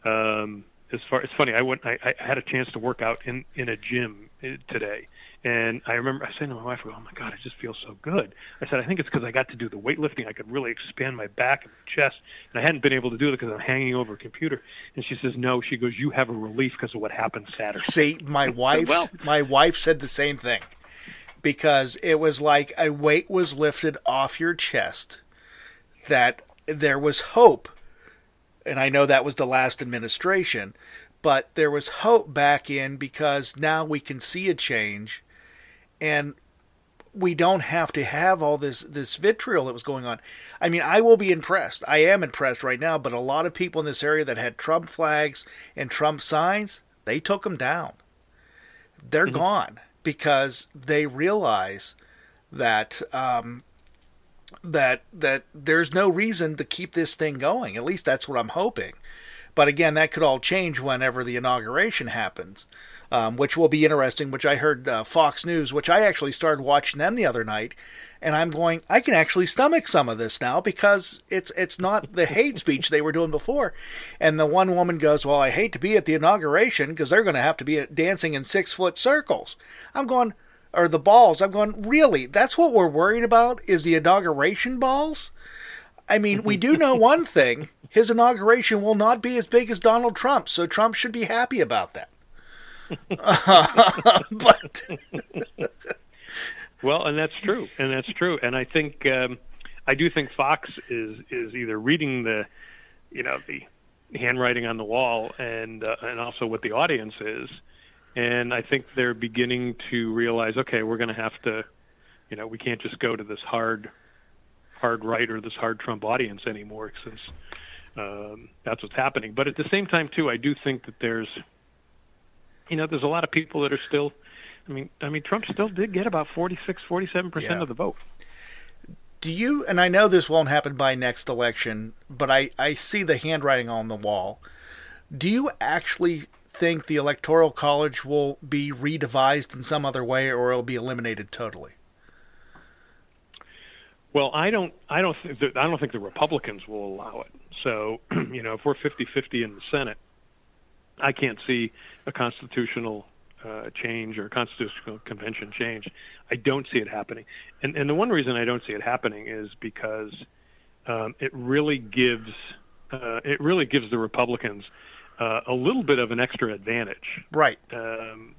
C: Um, as far it's funny, I went I, I had a chance to work out in in a gym uh, today, and I remember I said to my wife, "Oh my God, I just feel so good." I said, "I think it's because I got to do the weightlifting. I could really expand my back and my chest, and I hadn't been able to do it because I'm hanging over a computer." And she says, "No," she goes, "You have a relief because of what happened Saturday."
B: See, my <laughs> wife,
C: well,
B: my wife said the same thing because it was like a weight was lifted off your chest that there was hope. And I know that was the last administration, but there was hope back in because now we can see a change and we don't have to have all this this vitriol that was going on. I mean, I will be impressed. I am impressed right now, but a lot of people in this area that had Trump flags and Trump signs, they took them down. They're mm-hmm. gone because they realize that um, that that there's no reason to keep this thing going. At least that's what I'm hoping. But again, that could all change whenever the inauguration happens, um, which will be interesting. Which I heard uh, Fox News, which I actually started watching them the other night, and I'm going, I can actually stomach some of this now because it's it's not the hate speech they were doing before. And the one woman goes, "Well, I hate to be at the inauguration because they're going to have to be dancing in six foot circles." I'm going, or the balls. I'm going, really? That's what we're worried about is the inauguration balls? I mean, we do know <laughs> one thing. His inauguration will not be as big as Donald Trump's, so Trump should be happy about that. uh, <laughs> <laughs> but
C: well, and that's true, and that's true, and I think um, I do think Fox is is either reading the, you know, the handwriting on the wall, and uh, and also what the audience is, and I think they're beginning to realize, okay, we're going to have to, you know, we can't just go to this hard, hard right or this hard Trump audience anymore, since um, that's what's happening. But at the same time, too, I do think that there's, you know, there's a lot of people that are still. I mean, I mean, Trump still did get about 46, 47
B: yeah.
C: percent of the vote.
B: Do you? And I know this won't happen by next election, but I I see the handwriting on the wall. Do you actually think the electoral college will be redevised in some other way, or it'll be eliminated totally?
C: Well, I don't. I don't I don't think the Republicans will allow it. So, <clears throat> you know, if we're 50-50 in the Senate, I can't see a constitutional uh, change or constitutional convention change. I don't see it happening. And and the one reason I don't see it happening is because um, it really gives uh, it really gives the Republicans uh, a little bit of an extra advantage,
B: right?
C: Um,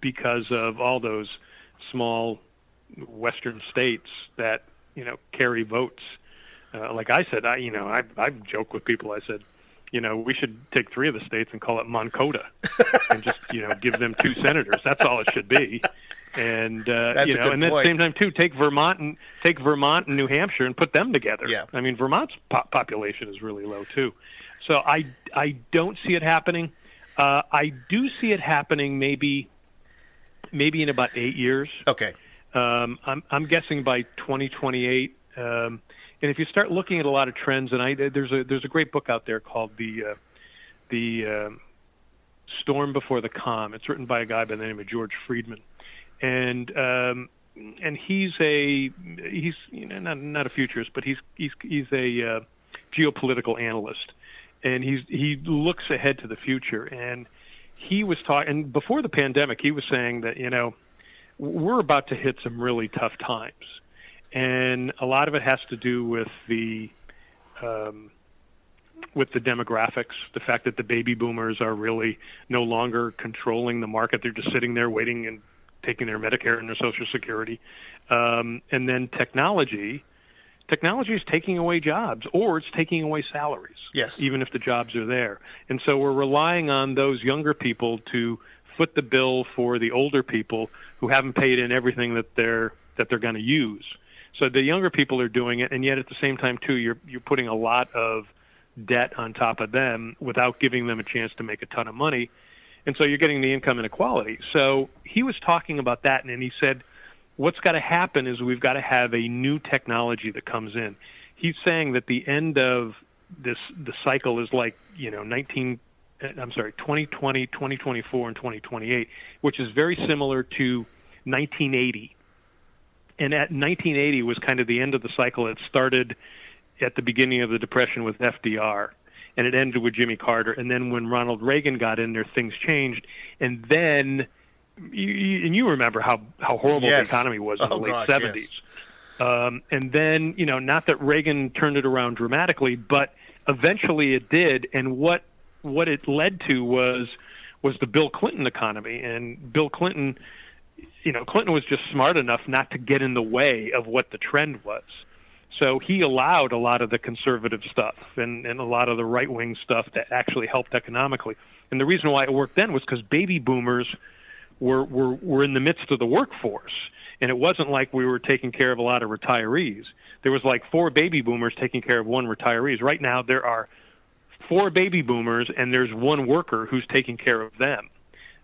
C: because of all those small western states that you know carry votes. Uh, like I said, I you know I I joke with people. I said, you know, we should take three of the states and call it Moncota, <laughs> and just you know give them two senators. That's all it should be. And uh,
B: That's
C: you know, and at the same time too, take Vermont and take Vermont and New Hampshire and put them together.
B: Yeah.
C: I mean, Vermont's po- population is really low too. So I I don't see it happening. Uh, I do see it happening maybe maybe in about eight years.
B: Okay.
C: Um, I'm, I'm guessing by 2028. Um, and if you start looking at a lot of trends, and I there's a there's a great book out there called the uh, the um, Storm Before the Calm. It's written by a guy by the name of George Friedman, and um, and he's a he's you know not not a futurist, but he's he's he's a uh, geopolitical analyst, and he's he looks ahead to the future. And he was talking and before the pandemic, he was saying that you know we're about to hit some really tough times, and a lot of it has to do with the um, with the demographics, the fact that the baby boomers are really no longer controlling the market; they're just sitting there waiting and taking their Medicare and their Social Security, um, and then technology. Technology is taking away jobs, or it's taking away salaries.
B: Yes.
C: even if the jobs are there, and so we're relying on those younger people to foot the bill for the older people who haven't paid in everything that they're that they're going to use. So the younger people are doing it, and yet at the same time too, you're you're putting a lot of debt on top of them without giving them a chance to make a ton of money, and so you're getting the income inequality. So he was talking about that, and he said, what's got to happen is we've got to have a new technology that comes in. He's saying that the end of this the cycle is like you know 19 uh, I'm sorry 2020 2024 and 2028 which is very similar to 1980 and at 1980 was kind of the end of the cycle. It started at the beginning of the depression with FDR and it ended with Jimmy Carter. And then when Ronald Reagan got in there things changed. And then you, you, and you remember how how horrible
B: Yes.
C: the economy was in
B: Oh,
C: the late 70s
B: yes.
C: um, and then, you know, not that Reagan turned it around dramatically, but eventually it did. And what what it led to was was the Bill Clinton economy. And Bill Clinton, you know, Clinton was just smart enough not to get in the way of what the trend was. So he allowed a lot of the conservative stuff and, and a lot of the right wing stuff that actually helped economically. And the reason why it worked then was because baby boomers were, were, were in the midst of the workforce. And it wasn't like we were taking care of a lot of retirees. There was like four baby boomers taking care of one retirees. Right now, there are four baby boomers, and there's one worker who's taking care of them.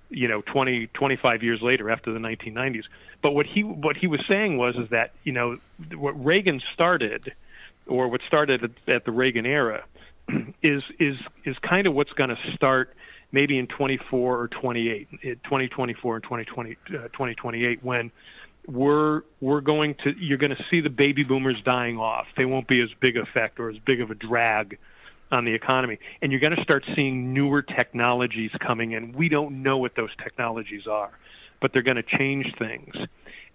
C: You know, 20, 25 years later, after the 1990s. But what he what he was saying was is that you know what Reagan started, or what started at, at the Reagan era, <clears throat> is is is kind of what's going to start maybe in 24 or 28, in 2024 and 2020, uh, 2028 when we're we're going to you're going to see the baby boomers dying off. They won't be as big effect or as big of a drag on the economy, and you're going to start seeing newer technologies coming in. We don't know what those technologies are, but they're going to change things.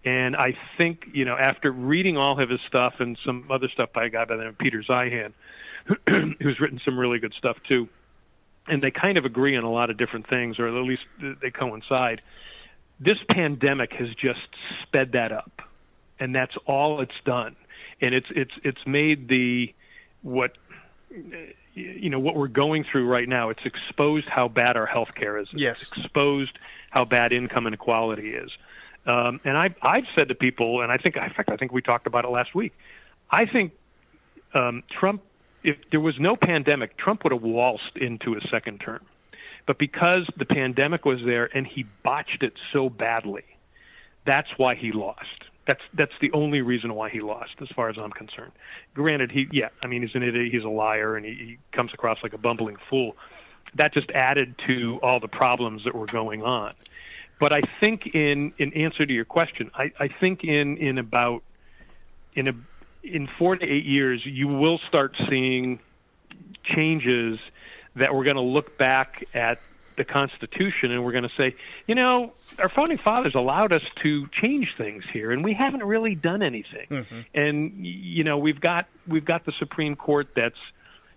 C: And I think you know after reading all of his stuff and some other stuff by a guy by the name of Peter Zeihan, <clears throat> who's written some really good stuff too, and they kind of agree on a lot of different things, or at least they coincide this pandemic has just sped that up and that's all it's done and it's it's it's made the what you know what we're going through right now it's exposed how bad our health care is
B: Yes.
C: it's exposed how bad income inequality is um, and I, I've said to people, and I think, in fact, I think we talked about it last week. I think um, Trump, if there was no pandemic, Trump would have waltzed into a second term. But because the pandemic was there and he botched it so badly, that's why he lost. That's that's the only reason why he lost, as far as I'm concerned. Granted, he yeah, I mean he's an idiot, he's a liar, and he, he comes across like a bumbling fool. That just added to all the problems that were going on. But I think in in answer to your question, I, I think in in about in a in four to eight years, you will start seeing changes that we're going to look back at the Constitution and we're going to say, you know, our founding fathers allowed us to change things here, and we haven't really done anything. Mm-hmm. And you know, we've got we've got the Supreme Court that's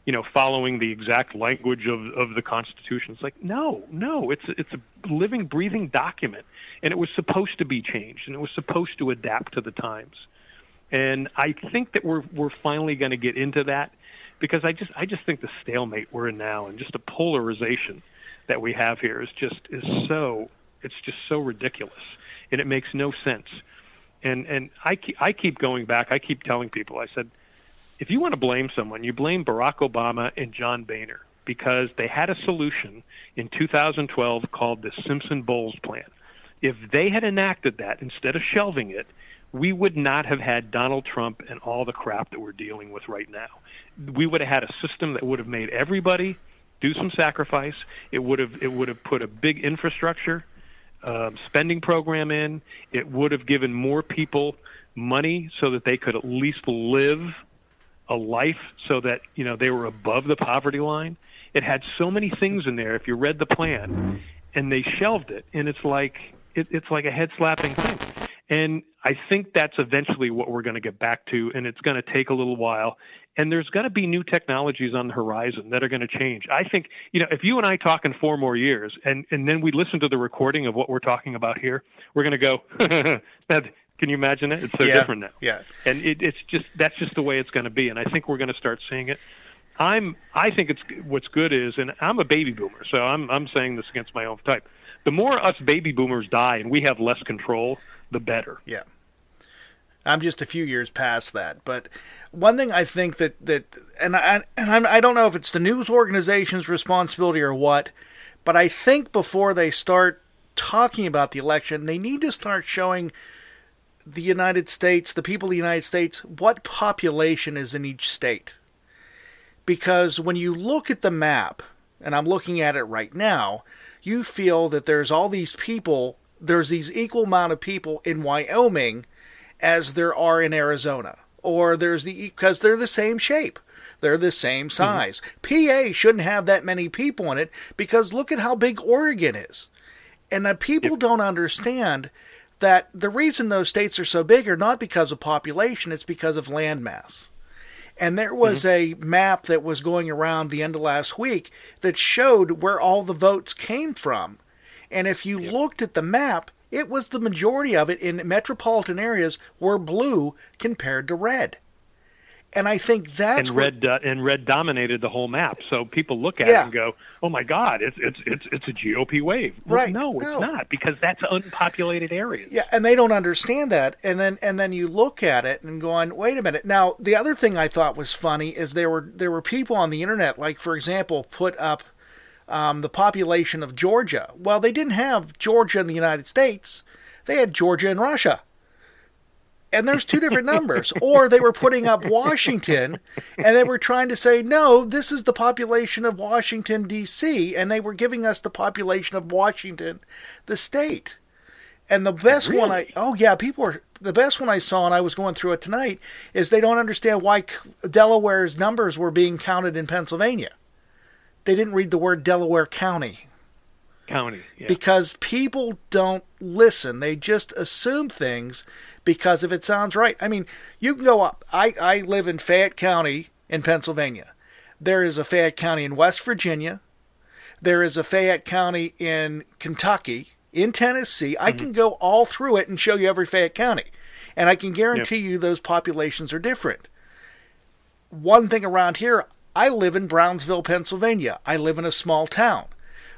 C: you know following the exact language of of the Constitution. It's like, no, no, it's it's a living, breathing document, and it was supposed to be changed, and it was supposed to adapt to the times. And I think that we're we're finally going to get into that because I just I just think the stalemate we're in now and just the polarization that we have here is just is so it's just so ridiculous. and it makes no sense. And and I keep, I keep going back. I keep telling people. I said, if you want to blame someone, you blame Barack Obama and John Boehner because they had a solution in 2012 called the Simpson Bowles plan. If they had enacted that instead of shelving it, we would not have had Donald Trump and all the crap that we're dealing with right now. We would have had a system that would have made everybody do some sacrifice. It would have it would have put a big infrastructure um, spending program in. It would have given more people money so that they could at least live a life so that you know they were above the poverty line. It had so many things in there. If you read the plan, and they shelved it, and it's like it, it's like a head slapping thing. And I think that's eventually what we're going to get back to, and it's going to take a little while. And there's going to be new technologies on the horizon that are going to change. I think, you know, if you and I talk in four more years, and and then we listen to the recording of what we're talking about here, we're going to go. <laughs> Can you imagine it? It's so
B: Yeah,
C: different now.
B: yeah.
C: And it, it's just that's just the way it's going to be. And I think we're going to start seeing it. I'm I think it's what's good is, and I'm a baby boomer, so I'm I'm saying this against my own type. The more us baby boomers die and we have less control, the better.
B: Yeah. I'm just a few years past that, but one thing I think that that and I and I'm, I don't know if it's the news organization's responsibility or what, but I think before they start talking about the election, they need to start showing the United States, the people of the United States, what population is in each state. Because when you look at the map, and I'm looking at it right now, you feel that there's all these people, there's these equal amount of people in Wyoming as there are in Arizona. Or there's the, because they're the same shape. They're the same mm-hmm. size. PA shouldn't have that many people in it because look at how big Oregon is. And the people don't understand that the reason those states are so big are not because of population, it's because of land mass. And there was mm-hmm. a map that was going around the end of last week that showed where all the votes came from. And if you looked at the map, it was the majority of it in metropolitan areas were blue compared to red. And I think that's
C: and
B: what-
C: red uh, and red dominated the whole map. So people look at
B: Yeah.
C: it and go, "Oh my God, it's it's it's it's a GOP wave." Well,
B: Right.
C: No, it's
B: No.
C: not because that's unpopulated areas.
B: Yeah, and they don't understand that. And then and then you look at it and going, wait a minute. Now the other thing I thought was funny is there were there were people on the internet, like for example, put up um, the population of Georgia. Well, they didn't have Georgia in the United States; they had Georgia in Russia. And there's two different numbers. <laughs> Or they were putting up Washington and they were trying to say, no, this is the population of Washington, D.C., and they were giving us the population of Washington, the state. And the best one I oh yeah, people were the best one I saw, and I was going through it tonight, is they don't understand why Delaware's numbers were being counted in Pennsylvania. They didn't read the word Delaware County
C: County. Yeah.
B: because people don't listen. They just assume things because if it sounds right. I mean, you can go up. I, I live in Fayette County in Pennsylvania. There is a Fayette County in West Virginia. There is a Fayette County in Kentucky, in Tennessee. I mm-hmm. can go all through it and show you every Fayette County. And I can guarantee you those populations are different. One thing around here, I live in Brownsville, Pennsylvania. I live in a small town.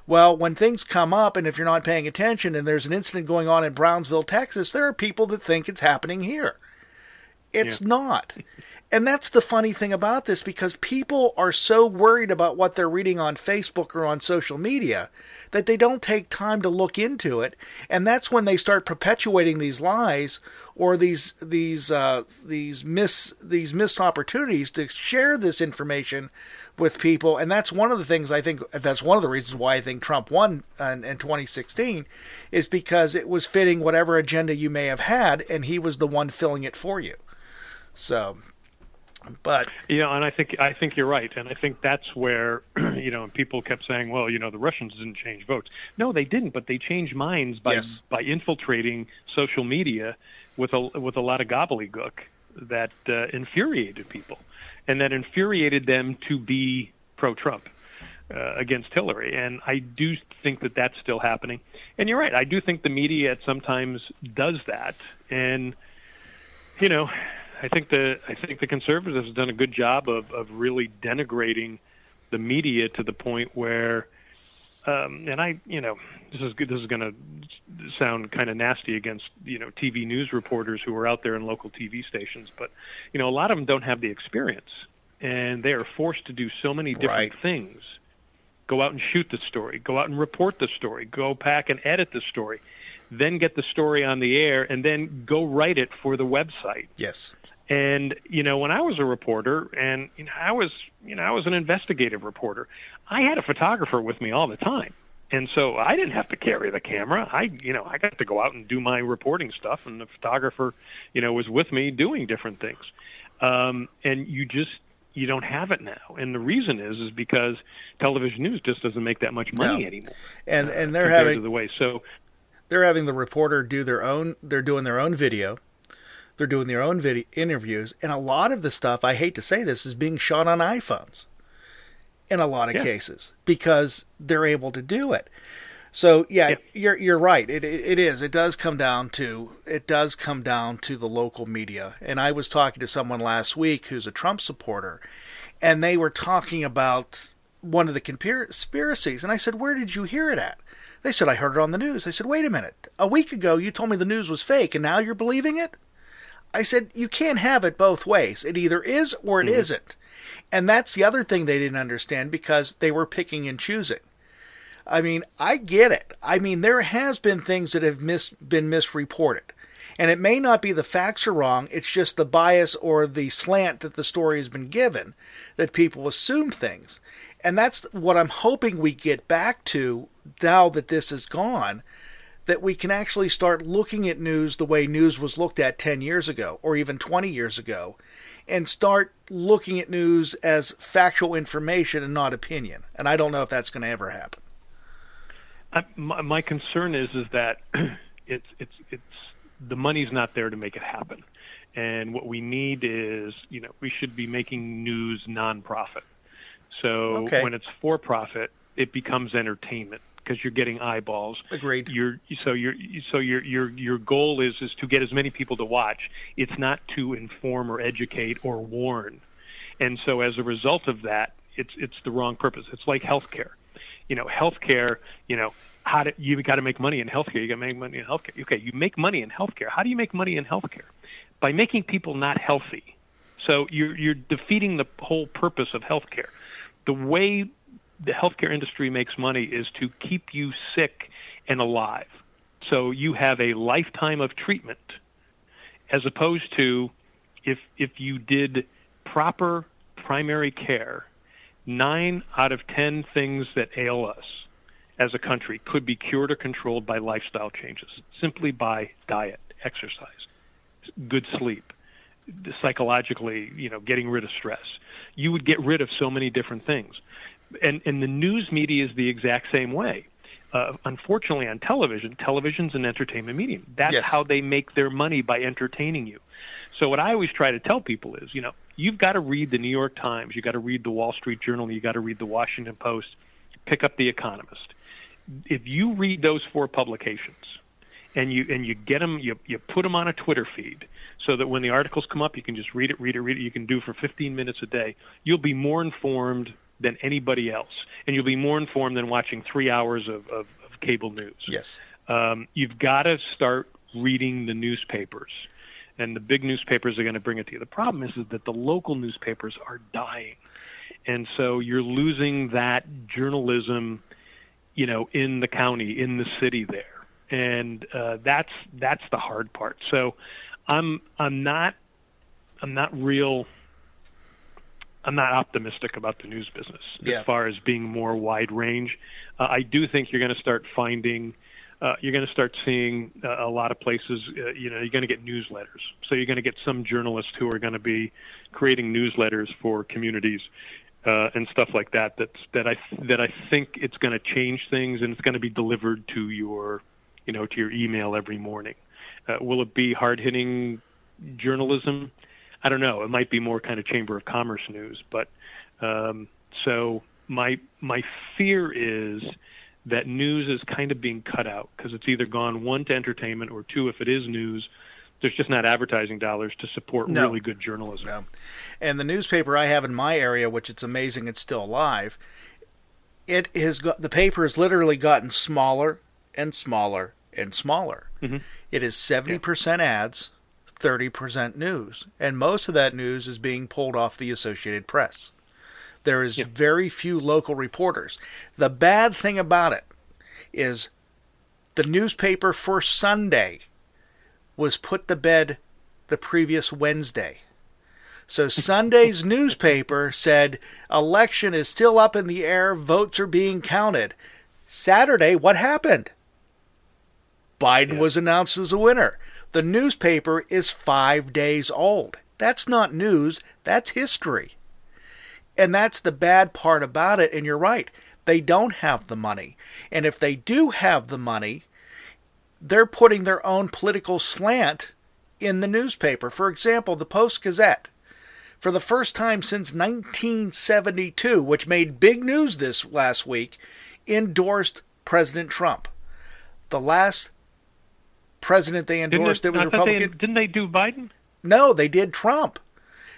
B: Well, when things come up, and if you're not paying attention, and there's an incident going on in Brownsville, Texas, there are people that think it's happening here. It's not. And that's the funny thing about this because people are so worried about what they're reading on Facebook or on social media that they don't take time to look into it. And that's when they start perpetuating these lies or these these uh, these miss these missed opportunities to share this information with people. And that's one of the things I think that's one of the reasons why I think Trump won in, in 2016 is because it was fitting whatever agenda you may have had, and he was the one filling it for you. So, but
C: You know, and I think I think you're right, and I think that's where <clears throat> you know people kept saying, well, you know, the Russians didn't change votes. No, they didn't, but they changed minds by
B: Yes.
C: by infiltrating social media with a with a lot of gobbledygook that uh, infuriated people, and that infuriated them to be pro-Trump uh, against Hillary. And I do think that that's still happening. And you're right, I do think the media at sometimes does that, and you know, I think the I think the conservatives have done a good job of of really denigrating the media to the point where um, and I, you know, this is. This is going to sound kind of nasty against you know TV news reporters who are out there in local TV stations, but you know, a lot of them don't have the experience, and they are forced to do so many different
B: Right.
C: things. Go out and shoot the story. Go out and report the story. Go back and edit the story. Then get the story on the air, and then go write it for the website.
B: Yes.
C: And you know, when I was a reporter, and you know, I was you know I was an investigative reporter, I had a photographer with me all the time, and so I didn't have to carry the camera. I you know I got to go out and do my reporting stuff, and the photographer you know was with me doing different things. Um, and you just you don't have it now, and the reason is is because television news just doesn't make that much money
B: No.
C: anymore.
B: And
C: uh,
B: and they're
C: to
B: having
C: the way so.
B: they're having the reporter do their own they're doing their own video they're doing their own video interviews and a lot of the stuff i hate to say this is being shot on iphones in a lot of
C: Yeah.
B: cases because they're able to do it so yeah,
C: Yeah.
B: you're you're right it, it it is it does come down to it does come down to the local media and i was talking to someone last week who's a trump supporter and they were talking about one of the conspiracies and i said where did you hear it at they said, I heard it on the news. I said, wait a minute. A week ago, you told me the news was fake, and now you're believing it? I said, you can't have it both ways. It either is or it mm-hmm. not And that's the other thing they didn't understand because they were picking and choosing. I mean, I get it. I mean, there has been things that have mis- been misreported. And it may not be the facts are wrong, it's just the bias or the slant that the story has been given that people assume things. And that's what I'm hoping we get back to now that this is gone, that we can actually start looking at news the way news was looked at 10 years ago or even 20 years ago and start looking at news as factual information and not opinion. And I don't know if that's going to ever happen.
C: I, my, my concern is is that <clears throat> it's it's it's the money's not there to make it happen, and what we need is you know we should be making news nonprofit. So
B: Okay.
C: when it's for profit, it becomes entertainment because you're getting eyeballs.
B: Agreed.
C: You're so your so your your your goal is is to get as many people to watch. It's not to inform or educate or warn. And so as a result of that, it's it's the wrong purpose. It's like healthcare. You know, healthcare, you know, how do you got to make money in healthcare? You got to make money in healthcare. Okay, you make money in healthcare. How do you make money in healthcare? By making people not healthy. So you're you're defeating the whole purpose of healthcare. The way the healthcare industry makes money is to keep you sick and alive. So you have a lifetime of treatment as opposed to if if you did proper primary care, 9 out of 10 things that ail us as a country could be cured or controlled by lifestyle changes, simply by diet, exercise, good sleep, psychologically, you know, getting rid of stress. You would get rid of so many different things. And and the news media is the exact same way. Uh, unfortunately, on television, television's an entertainment medium. That's
B: Yes.
C: how they make their money by entertaining you. So what I always try to tell people is, you know, you've got to read the New York Times, you've got to read the Wall Street Journal, you've got to read the Washington Post, pick up the Economist. If you read those four publications and you and you get them, you you put them on a Twitter feed so that when the articles come up, you can just read it, read it, read it. You can do it for 15 minutes a day. You'll be more informed than anybody else, and you'll be more informed than watching three hours of, of, of cable news
B: Yes.
C: um, you've got to start reading the newspapers, and the big newspapers are going to bring it to you. The problem is, is that the local newspapers are dying, and so you're losing that journalism, you know, in the county, in the city there, and uh, that's that's the hard part. So, I'm I'm not I'm not real. I'm not optimistic about the news business
B: Yeah.
C: as far as being more wide range. Uh, I do think you're going to start finding, uh, you're going to start seeing uh, a lot of places. Uh, you know, you're going to get newsletters. So you're going to get some journalists who are going to be creating newsletters for communities uh, and stuff like that. That's that I that I think it's going to change things, and it's going to be delivered to your, you know, to your email every morning. Uh, will it be hard hitting journalism? I don't know. It might be more kind of Chamber of Commerce news, but um, so my my fear is that news is kind of being cut out because it's either gone one to entertainment or two, if it is news, there's just not advertising dollars to support
B: No.
C: really good journalism.
B: No. And the newspaper I have in my area, which it's amazing it's still alive, it has got the paper has literally gotten smaller and smaller and smaller.
C: Mm-hmm.
B: It is 70% ads, 30% news, and most of that news is being pulled off the Associated Press. There is very few local reporters. The bad thing about it is the newspaper for Sunday was put to bed the previous Wednesday. So <laughs> Sunday's newspaper said election is still up in the air, votes are being counted. Saturday, what happened? Biden
C: Yeah.
B: was announced as a winner. The newspaper is five days old. That's not news, that's history. And that's the bad part about it. And you're right, they don't have the money. And if they do have the money, they're putting their own political slant in the newspaper. For example, the Post Gazette, for the first time since 1972, which made big news this last week, endorsed President Trump. The last president they endorsed
C: it-
B: that was
C: thought they-
B: Republican.
C: didn't they do Biden?
B: No, they did Trump.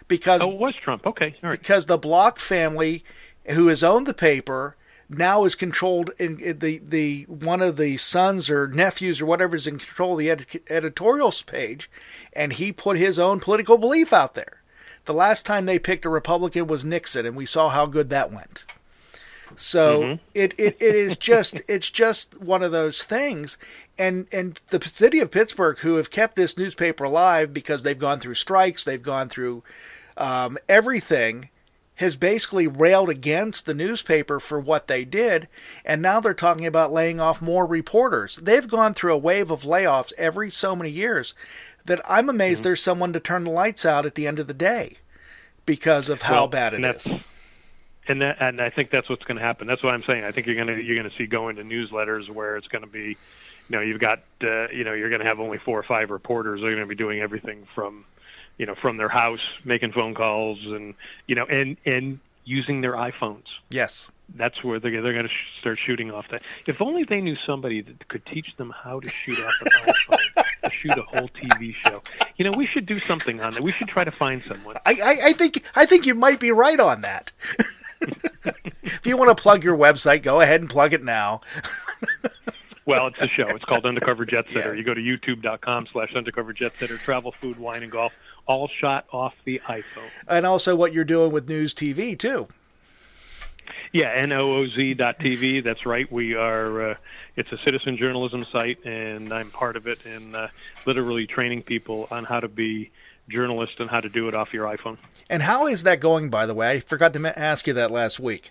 B: Because
C: Oh, it was Trump. Okay, all right.
B: because the Block family, who has owned the paper, now is controlled in, in the the one of the sons or nephews or whatever is in control of the ed- editorials page, and he put his own political belief out there. The last time they picked a Republican was Nixon, and we saw how good that went. So it, it, it is just <laughs> it's just one of those things, and and the city of Pittsburgh, who have kept this newspaper alive because they've gone through strikes, they've gone through um, everything, has basically railed against the newspaper for what they did, and now they're talking about laying off more reporters. They've gone through a wave of layoffs every so many years that I'm amazed there's someone to turn the lights out at the end of the day because of how
C: Well,
B: bad it is.
C: And that, and I think that's what's going to happen. That's what I'm saying. I think you're going to you're going to see go into newsletters where it's going to be, you know, you've got uh, you know you're going to have only four or five reporters. They're going to be doing everything from, you know, from their house, making phone calls, and you know, and and using their iPhones.
B: Yes.
C: That's where they're they're going to sh- start shooting off that. If only they knew somebody that could teach them how to shoot off an iPhone, <laughs> to shoot a whole TV show. You know, we should do something on that. We should try to find someone.
B: I, I, I think I think you might be right on that. <laughs> if you want to plug your website, go ahead and plug it now.
C: Well, it's a show. It's called Undercover Jet Setter.
B: Yeah.
C: You go to youtube.com slash undercover jet setter, travel, food, wine, and golf, all shot off the iPhone.
B: And also what you're doing with NOOZ TV too.
C: Yeah, n o o z dot TV. That's right. We are, uh, it's a citizen journalism site, and I'm part of it and uh, literally training people on how to be journalists and how to do it off your iPhone.
B: And how is that going by the way? I forgot to ask you that last week.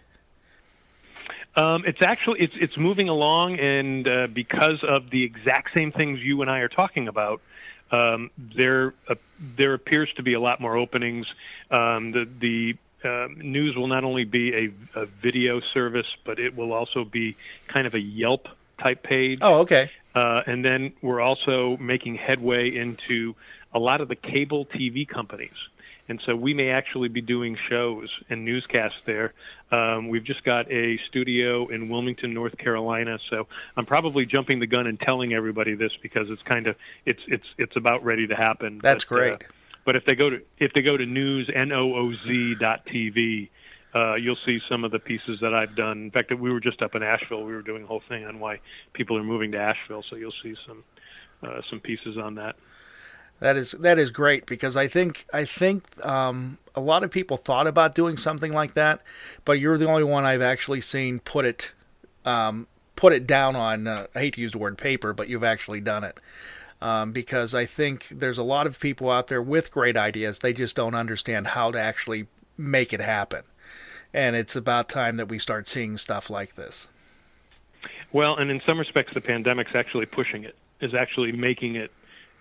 C: Um, it's actually it's it's moving along, and uh, because of the exact same things you and I are talking about, um, there uh, there appears to be a lot more openings. Um, the the um NOOZ will not only be a, a video service, but it will also be kind of a Yelp type page.
B: Oh, okay.
C: Uh, and then we're also making headway into a lot of the cable TV companies. And so we may actually be doing shows and newscasts there. Um, we've just got a studio in Wilmington, North Carolina. So I'm probably jumping the gun and telling everybody this because it's kind of it's it's it's about ready to happen.
B: That's
C: But, uh,
B: great.
C: but if they go to if they go to NOOZ n o o z dot tv, uh, you'll see some of the pieces that I've done. In fact, we were just up in Asheville. We were doing a whole thing on why people are moving to Asheville. So you'll see some uh, some pieces on that.
B: That is that is great because I think I think um, a lot of people thought about doing something like that, but you're the only one I've actually seen put it um, put it down on. Uh, I hate to use the word paper, but you've actually done it um, because I think there's a lot of people out there with great ideas. They just don't understand how to actually make it happen, and it's about time that we start seeing stuff like this.
C: Well, and in some respects, the pandemic's actually pushing it. Is actually making it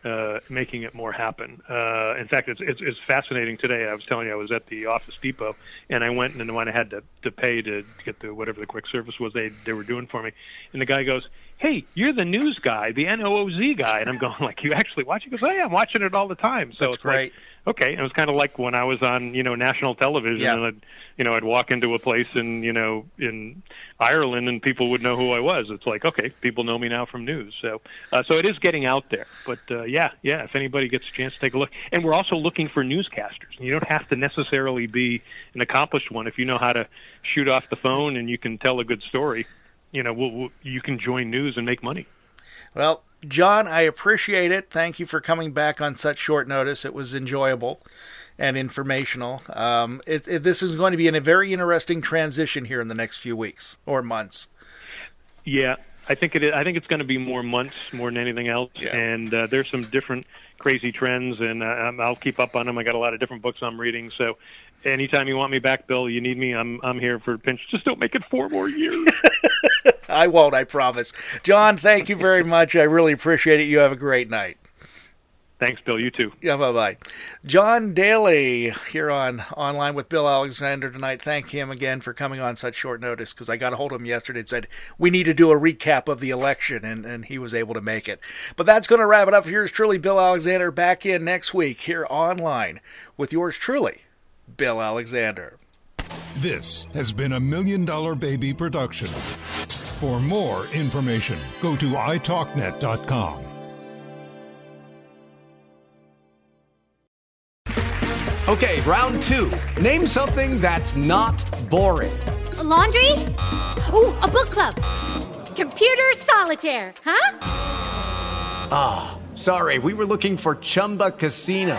C: uh, making it more happen. Uh, in fact, it's, it's it's fascinating today. I was telling you I was at the Office Depot, and I went and when I had to to pay to get the whatever the quick service was they they were doing for me, and the guy goes, "Hey, you're the news guy, the NOOZ guy," and I'm going <laughs> like, "You actually watch?" He goes, "Oh yeah, I'm watching it all the time." So
B: That's
C: it's like,
B: great.
C: Okay. And it was kind of like when I was on, you know, national television,
B: Yeah.
C: and I'd, you know, I'd walk into a place in, you know, in Ireland, and people would know who I was. It's like, okay, people know me now from news. So, uh, so it is getting out there. But uh, yeah, yeah. If anybody gets a chance to take a look, and we're also looking for newscasters. You don't have to necessarily be an accomplished one if you know how to shoot off the phone and you can tell a good story. You know, we'll, we'll, you can join NOOZ and make money.
B: Well, John, I appreciate it. Thank you for coming back on such short notice. It was enjoyable and informational. Um, it, it, this is going to be in a very interesting transition here in the next few weeks or months.
C: Yeah, I think it. Is, I think it's going to be more months more than anything else.
B: Yeah.
C: And uh, there's some different crazy trends, and uh, I'll keep up on them. I got a lot of different books I'm reading. So, anytime you want me back, Bill, you need me. I'm I'm here for a pinch. Just don't make it four more years. <laughs> <laughs>
B: I won't, I promise. John, thank you very much. I really appreciate it. You have a great night.
C: Thanks, Bill. You too.
B: Yeah, bye bye. John Daly here on online with Bill Alexander tonight. Thank him again for coming on such short notice because I got a hold of him yesterday and said we need to do a recap of the election, and, and he was able to make it. But that's going to wrap it up. Here's truly Bill Alexander back in next week here online with yours truly, Bill Alexander.
A: This has been a Million Dollar Baby production. For more information, go to italknet.com.
D: Okay, round two. Name something that's not boring.
E: A laundry? Ooh, a book club. Computer solitaire, huh?
D: Ah, sorry, we were looking for Chumba Casino.